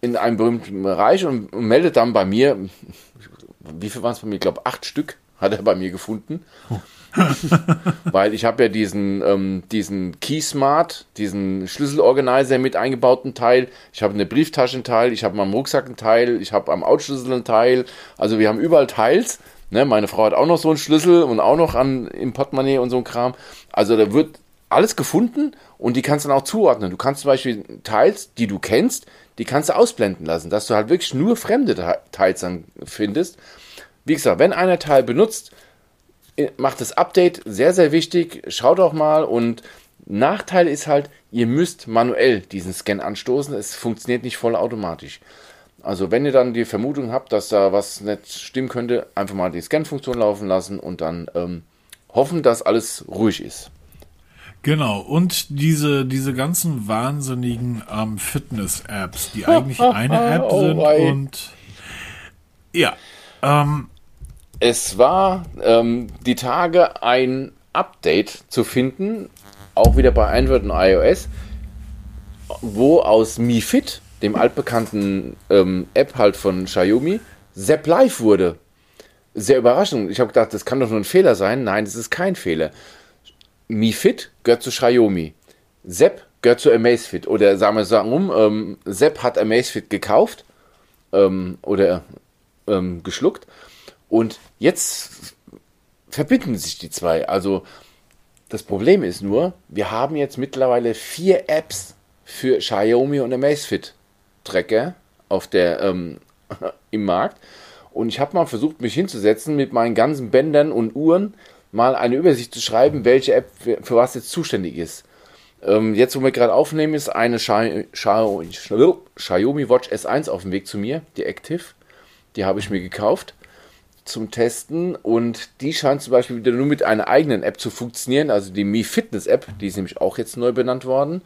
in einem berühmten Bereich und, und meldet dann bei mir, wie viel waren es bei mir? Ich glaube, acht Stück hat er bei mir gefunden. Weil ich habe ja diesen, ähm, diesen Keysmart, diesen Schlüsselorganizer mit eingebauten Teil. Ich habe eine Brieftaschenteil, ich habe am Rucksack einen Teil, ich habe am Autoschlüssel einen Teil. Also wir haben überall Teils. Ne? Meine Frau hat auch noch so einen Schlüssel und auch noch an, im Portemonnaie und so ein Kram. Also da wird alles gefunden und die kannst du dann auch zuordnen. Du kannst zum Beispiel Teils, die du kennst, die kannst du ausblenden lassen, dass du halt wirklich nur fremde Teils dann findest. Wie gesagt, wenn einer Teil benutzt, macht das Update sehr, sehr wichtig. Schaut auch mal und Nachteil ist halt, ihr müsst manuell diesen Scan anstoßen. Es funktioniert nicht vollautomatisch. Also wenn ihr dann die Vermutung habt, dass da was nicht stimmen könnte, einfach mal die Scan-Funktion laufen lassen und dann ähm, hoffen, dass alles ruhig ist. Genau, und diese, diese ganzen wahnsinnigen ähm, Fitness-Apps, die eigentlich eine App oh, sind oh, und ja, ähm, es war ähm, die Tage ein Update zu finden, auch wieder bei Android und iOS, wo aus Mi Fit, dem altbekannten ähm, App halt von Xiaomi, Zap Live wurde. Sehr überraschend. Ich habe gedacht, das kann doch nur ein Fehler sein. Nein, das ist kein Fehler. Mi Fit gehört zu Xiaomi. Zap gehört zu Amazfit. Oder sagen wir es um, ähm, Zap hat Amazfit gekauft ähm, oder ähm, geschluckt und jetzt verbinden sich die zwei. Also das Problem ist nur, wir haben jetzt mittlerweile vier Apps für Xiaomi und Amazfit Tracker auf der ähm, im Markt. Und ich habe mal versucht, mich hinzusetzen mit meinen ganzen Bändern und Uhren, mal eine Übersicht zu schreiben, welche App für, für was jetzt zuständig ist. Ähm, jetzt, wo wir gerade aufnehmen, ist eine Xiaomi Watch S1 auf dem Weg zu mir, die Active. Die habe ich mir gekauft zum Testen und die scheint zum Beispiel wieder nur mit einer eigenen App zu funktionieren, also die Mi Fitness App, die ist nämlich auch jetzt neu benannt worden.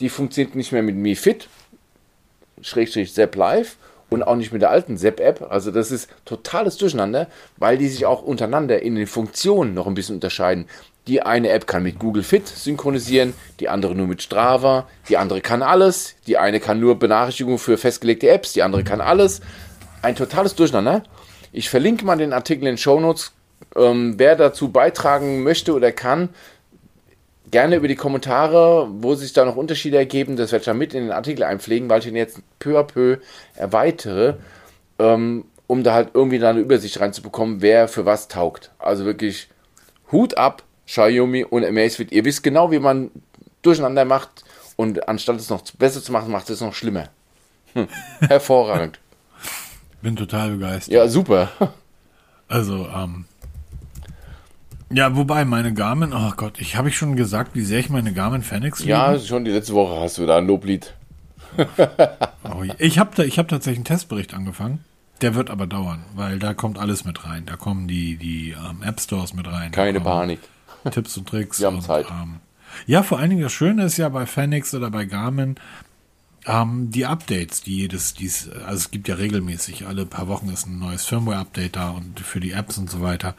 Die funktioniert nicht mehr mit Mi Fit, Schrägstrich Zap Live und auch nicht mit der alten Zap App. Also das ist totales Durcheinander, weil die sich auch untereinander in den Funktionen noch ein bisschen unterscheiden. Die eine App kann mit Google Fit synchronisieren, die andere nur mit Strava, die andere kann alles, die eine kann nur Benachrichtigungen für festgelegte Apps, die andere kann alles. Ein totales Durcheinander. Ich verlinke mal den Artikel in den Show Notes. Ähm, wer dazu beitragen möchte oder kann, gerne über die Kommentare, wo sich da noch Unterschiede ergeben, das werde ich dann mit in den Artikel einpflegen, weil ich ihn jetzt peu à peu erweitere, ähm, um da halt irgendwie da eine Übersicht reinzubekommen, wer für was taugt. Also wirklich Hut ab, Xiaomi und Amazfit. Ihr wisst genau, wie man durcheinander macht und anstatt es noch besser zu machen, macht es noch schlimmer. Hm. Hervorragend. Bin total begeistert. Ja, super. Also, ähm, ja, wobei meine Garmin, oh Gott, ich habe ich schon gesagt, wie sehr ich meine Garmin Fenix liebe? Ja, schon die letzte Woche hast du da ein Loblied. oh, ich habe da, ich tatsächlich einen Testbericht angefangen. Der wird aber dauern, weil da kommt alles mit rein. Da kommen die, die ähm, App Stores mit rein. Keine Panik. Tipps und Tricks. Wir haben und, Zeit. Ähm, ja, vor allen Dingen das Schöne ist ja bei Fenix oder bei Garmin, ähm, die Updates, die jedes, dies, also es gibt ja regelmäßig, alle paar Wochen ist ein neues Firmware-Update da und für die Apps und so weiter.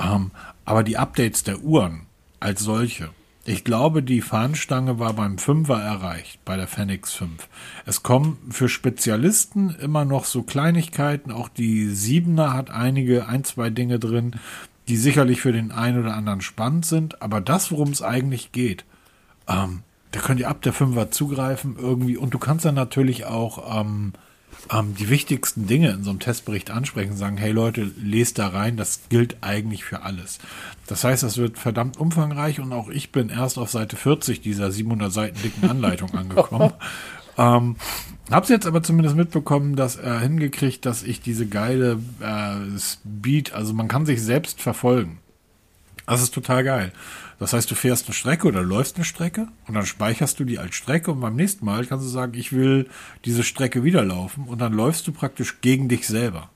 Ähm, aber die Updates der Uhren als solche, ich glaube, die Fahnenstange war beim Fünfer erreicht, bei der Fenix 5. Es kommen für Spezialisten immer noch so Kleinigkeiten, auch die Siebener hat einige, ein, zwei Dinge drin, die sicherlich für den einen oder anderen spannend sind, aber das, worum es eigentlich geht, ähm, da könnt ihr ab der Fünfer zugreifen irgendwie und du kannst dann natürlich auch ähm, ähm, die wichtigsten Dinge in so einem Testbericht ansprechen, sagen, hey Leute, lest da rein, das gilt eigentlich für alles. Das heißt, das wird verdammt umfangreich und auch ich bin erst auf Seite 40 dieser 700 Seiten dicken Anleitung angekommen. ähm, Hab's jetzt aber zumindest mitbekommen, dass er hingekriegt, dass ich diese geile äh, Speed, also man kann sich selbst verfolgen. Das ist total geil. Das heißt, du fährst eine Strecke oder läufst eine Strecke und dann speicherst du die als Strecke und beim nächsten Mal kannst du sagen, ich will diese Strecke wieder laufen und dann läufst du praktisch gegen dich selber.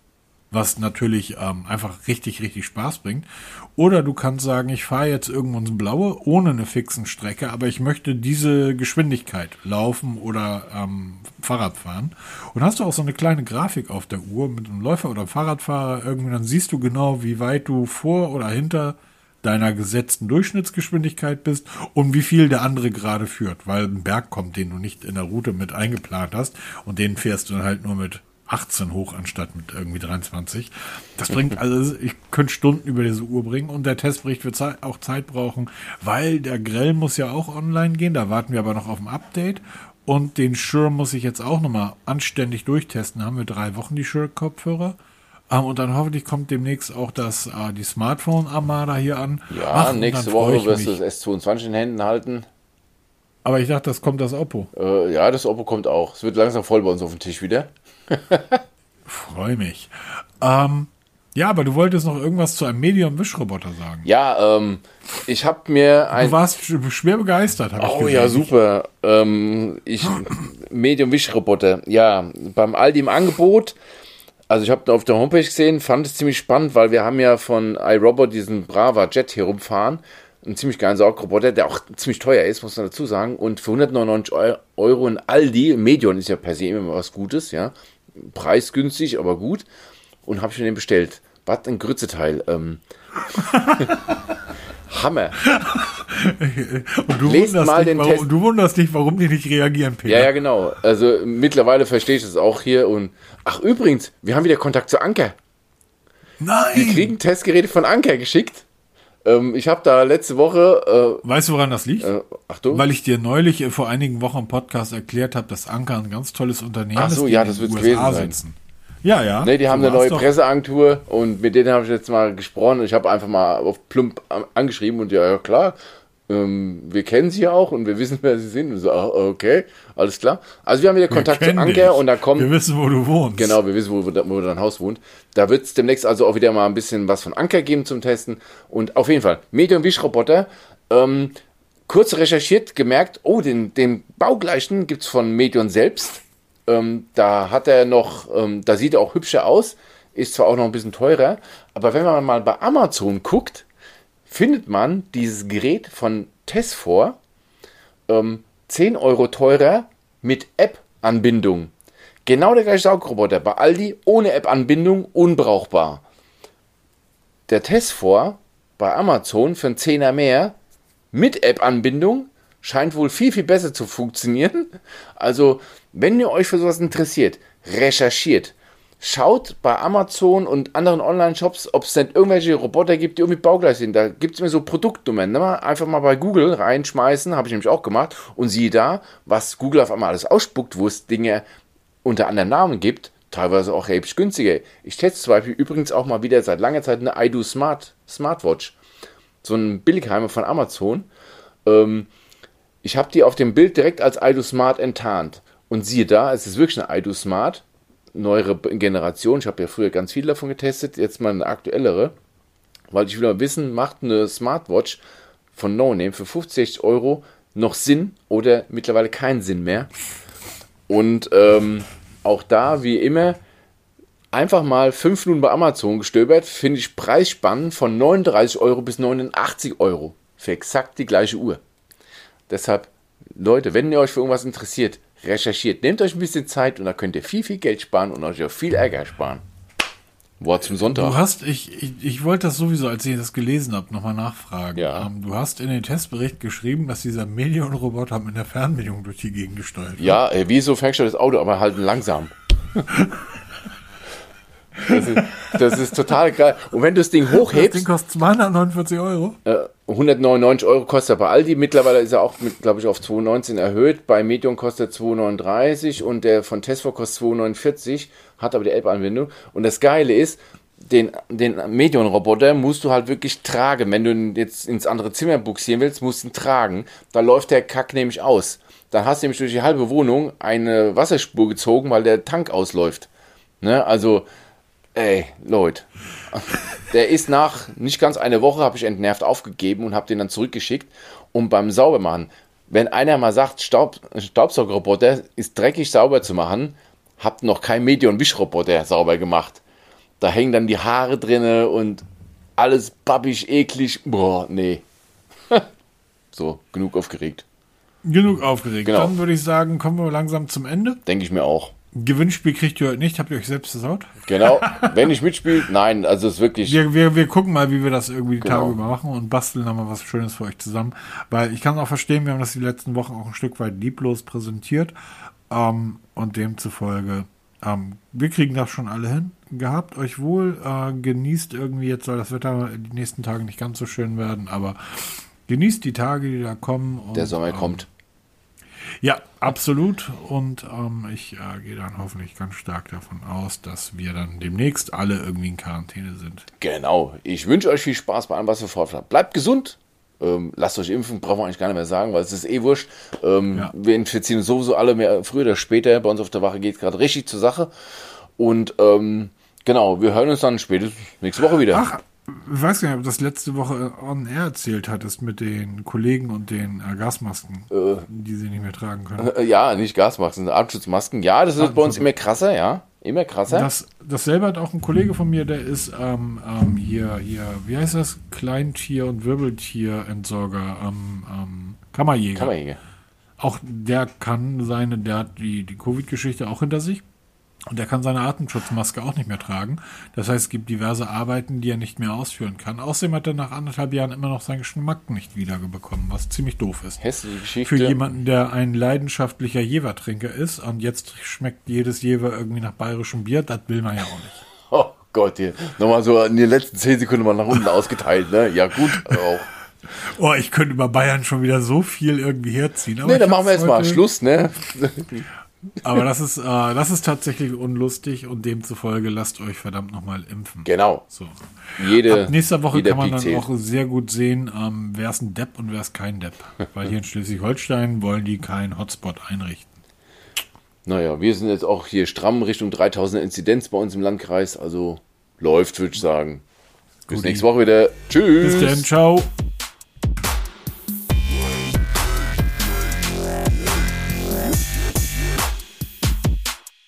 was natürlich ähm, einfach richtig, richtig Spaß bringt. Oder du kannst sagen, ich fahre jetzt irgendwo ins Blaue ohne eine fixen Strecke, aber ich möchte diese Geschwindigkeit laufen oder ähm, Fahrrad fahren. Und hast du auch so eine kleine Grafik auf der Uhr mit einem Läufer oder einem Fahrradfahrer irgendwie, dann siehst du genau, wie weit du vor oder hinter deiner gesetzten Durchschnittsgeschwindigkeit bist und wie viel der andere gerade führt, weil ein Berg kommt, den du nicht in der Route mit eingeplant hast und den fährst du dann halt nur mit 18 hoch anstatt mit irgendwie 23. Das bringt, also ich könnte Stunden über diese Uhr bringen und der Testbericht wird auch Zeit brauchen, weil der Grell muss ja auch online gehen, da warten wir aber noch auf ein Update und den Shure muss ich jetzt auch nochmal anständig durchtesten. Da haben wir drei Wochen die Shure-Kopfhörer. Ähm, und dann hoffentlich kommt demnächst auch das, uh, die Smartphone-Armada hier an. Ja, Ach, nächste Woche wirst du das S22 in Händen halten. Aber ich dachte, das kommt das Oppo. Äh, ja, das Oppo kommt auch. Es wird langsam voll bei uns auf dem Tisch wieder. Freue mich. Ähm, ja, aber du wolltest noch irgendwas zu einem Medium-Wischroboter sagen. Ja, ähm, ich habe mir ein. Du warst schwer begeistert, habe oh, ich gesehen. Oh ja, super. Ähm, ich Medium-Wischroboter. Ja, beim Aldi im Angebot. Also ich habe auf der Homepage gesehen, fand es ziemlich spannend, weil wir haben ja von iRobot diesen Brava Jet hier rumfahren. Einen ziemlich geilen Saugroboter, der auch ziemlich teuer ist, muss man dazu sagen. Und für 199 Euro in Aldi, Medion ist ja per se immer was Gutes, ja preisgünstig, aber gut. Und habe ich mir den bestellt. Was ein Grützeteil. Ähm. Hammer. Und du Lest wunderst, mal dich, den warum, Test. du wunderst dich, warum die nicht reagieren, Peter. Ja, ja, genau. Also mittlerweile verstehe ich das auch hier. Und ach, übrigens, wir haben wieder Kontakt zu Anker. Nein! Wir kriegen Testgeräte von Anker geschickt. Ähm, ich habe da letzte Woche. Äh, weißt du, woran das liegt? Äh, Achtung. Weil ich dir neulich äh, vor einigen Wochen im Podcast erklärt habe, dass Anker ein ganz tolles Unternehmen Ach so, ist. ja, das wird gewesen sein. Sitzen. Ja, ja. Ne, die haben eine neue Presseagentur und mit denen habe ich jetzt mal gesprochen. Ich habe einfach mal auf plump angeschrieben und ja, ja klar, ähm, wir kennen sie ja auch und wir wissen, wer sie sind. Und so, ah, okay, alles klar. Also wir haben wieder Kontakt zu Anker dich. und da kommt. Wir wissen, wo du wohnst. Genau, wir wissen, wo, wo, dein Haus wohnt. Da wird es demnächst also auch wieder mal ein bisschen was von Anker geben zum Testen. Und auf jeden Fall, Medium-Wischroboter. Ähm, kurz recherchiert, gemerkt, oh, den, den baugleichen gibt es von Medion selbst. Ähm, da hat er noch, ähm, da sieht er auch hübscher aus, ist zwar auch noch ein bisschen teurer, aber wenn man mal bei Amazon guckt, findet man dieses Gerät von Tesfor ähm, 10 Euro teurer mit App-Anbindung. Genau der gleiche Saugroboter bei Aldi ohne App-Anbindung unbrauchbar. Der Tesfor bei Amazon für einen Zehner mehr mit App-Anbindung scheint wohl viel, viel besser zu funktionieren. Also, wenn ihr euch für sowas interessiert, recherchiert. Schaut bei Amazon und anderen Online-Shops, ob es denn irgendwelche Roboter gibt, die irgendwie baugleich sind. Da gibt es mir so Produktnummern. Ne? Einfach mal bei Google reinschmeißen, habe ich nämlich auch gemacht. Und siehe da, was Google auf einmal alles ausspuckt, wo es Dinge unter anderen Namen gibt, teilweise auch erheblich günstiger. Ich teste zum Beispiel übrigens auch mal wieder seit langer Zeit eine iDo Smart Smartwatch. So ein Billigheimer von Amazon. Ähm, ich habe die auf dem Bild direkt als iDo Smart enttarnt. Und siehe da, es ist wirklich eine iDo Smart neuere Generation. Ich habe ja früher ganz viele davon getestet, jetzt mal eine aktuellere, weil ich will mal wissen, macht eine Smartwatch von No Name für 50 Euro noch Sinn oder mittlerweile keinen Sinn mehr? Und ähm, auch da, wie immer, einfach mal 5 Minuten bei Amazon gestöbert, finde ich preisspannend von 39 Euro bis 89 Euro für exakt die gleiche Uhr. Deshalb, Leute, wenn ihr euch für irgendwas interessiert, recherchiert. Nehmt euch ein bisschen Zeit und da könnt ihr viel, viel Geld sparen und euch auch viel Ärger sparen. Wort zum Sonntag. Du hast, ich, ich, ich wollte das sowieso, als ich das gelesen habe, nochmal nachfragen. Ja. Ähm, du hast in den Testbericht geschrieben, dass dieser Medion-Roboter mit der Fernbedienung durch die Gegend gesteuert wird. Ja, äh, wie so ferngesteuertes Auto, aber halt langsam. Das ist, das ist total geil. Und wenn du das Ding hochhebst. Das Ding kostet 249 Euro. Äh, 199 Euro kostet er bei Aldi. Mittlerweile ist er auch, glaube ich, auf 219 erhöht. Bei Medium kostet er 239 und der von Tesla kostet 249, hat aber die App-Anbindung. Und das Geile ist, den, den Medion-Roboter musst du halt wirklich tragen. Wenn du ihn jetzt ins andere Zimmer buxieren willst, musst du ihn tragen. Da läuft der Kack nämlich aus. Dann hast du nämlich durch die halbe Wohnung eine Wasserspur gezogen, weil der Tank ausläuft. Ne? Also, Ey, Leute. Der ist nach nicht ganz eine Woche, habe ich entnervt aufgegeben und habe den dann zurückgeschickt. Und beim Saubermachen, wenn einer mal sagt, Staub, Staubsaugerroboter ist dreckig sauber zu machen, habt noch kein Medion-Wischroboter sauber gemacht. Da hängen dann die Haare drinne und alles babbig, eklig. Boah, nee. so, genug aufgeregt. Genug aufgeregt. Genau. Dann würde ich sagen, kommen wir langsam zum Ende. Denke ich mir auch. Gewinnspiel kriegt ihr heute nicht. Habt ihr euch selbst versaut? Genau. Wenn ich mitspiele, nein, also es ist wirklich. Wir, wir, wir gucken mal, wie wir das irgendwie die Genau. Tage über machen und basteln dann mal was Schönes für euch zusammen. Weil ich kann auch verstehen, wir haben das die letzten Wochen auch ein Stück weit lieblos präsentiert. Ähm, und demzufolge, ähm, wir kriegen das schon alle hin. Gehabt euch wohl, äh, genießt irgendwie, jetzt soll das Wetter die nächsten Tage nicht ganz so schön werden, aber genießt die Tage, die da kommen. Und, Der Sommer ähm, kommt. Ja, absolut. Und ähm, ich äh, gehe dann hoffentlich ganz stark davon aus, dass wir dann demnächst alle irgendwie in Quarantäne sind. Genau. Ich wünsche euch viel Spaß bei allem, was wir vorhaben. Bleibt gesund. Ähm, lasst euch impfen, brauchen wir eigentlich gar nicht mehr sagen, weil es ist eh wurscht. Ähm, Ja. Wir infizieren sowieso alle mehr, früher oder später. Bei uns auf der Wache geht es gerade richtig zur Sache. Und ähm, genau, wir hören uns dann spätestens nächste Woche wieder. Ach, ich weiß gar nicht, ob du das letzte Woche on air erzählt hattest mit den Kollegen und den äh, Gasmasken, die sie nicht mehr tragen können. Äh, Ja, nicht Gasmasken, Atemschutzmasken. Ja, das wird bei uns immer krasser, ja. Immer krasser. Das, dasselbe hat auch ein Kollege von mir, der ist ähm, ähm, hier, hier, wie heißt das? Kleintier- und Wirbeltierentsorger, ähm, ähm, Kammerjäger. Kammerjäger. Auch der kann seine, der hat die, die Covid-Geschichte auch hinter sich. Und der kann seine Atemschutzmaske auch nicht mehr tragen. Das heißt, es gibt diverse Arbeiten, die er nicht mehr ausführen kann. Außerdem hat er nach anderthalb Jahren immer noch seinen Geschmack nicht wiederbekommen, was ziemlich doof ist. Hässliche Geschichte. Für jemanden, der ein leidenschaftlicher Jever-Trinker ist und jetzt schmeckt jedes Jever irgendwie nach bayerischem Bier, das will man ja auch nicht. Oh Gott, hier. Nochmal so in den letzten zehn Sekunden mal nach unten ausgeteilt, ne? Ja, gut, auch. Oh, ich könnte über Bayern schon wieder so viel irgendwie herziehen. Aber Ne, ich dann machen wir jetzt mal Schluss, ne? Aber das ist, äh, das ist tatsächlich unlustig und demzufolge lasst euch verdammt nochmal impfen. Genau. So. Jede, Ab nächster Woche kann man Piek dann auch sehr gut sehen, ähm, wer ist ein Depp und wer ist kein Depp. Weil hier in Schleswig-Holstein wollen die keinen Hotspot einrichten. Naja, wir sind jetzt auch hier stramm Richtung 3000 Inzidenz bei uns im Landkreis, also läuft, würde ich sagen. Bis Guti. nächste Woche wieder. Tschüss. Bis dann, ciao.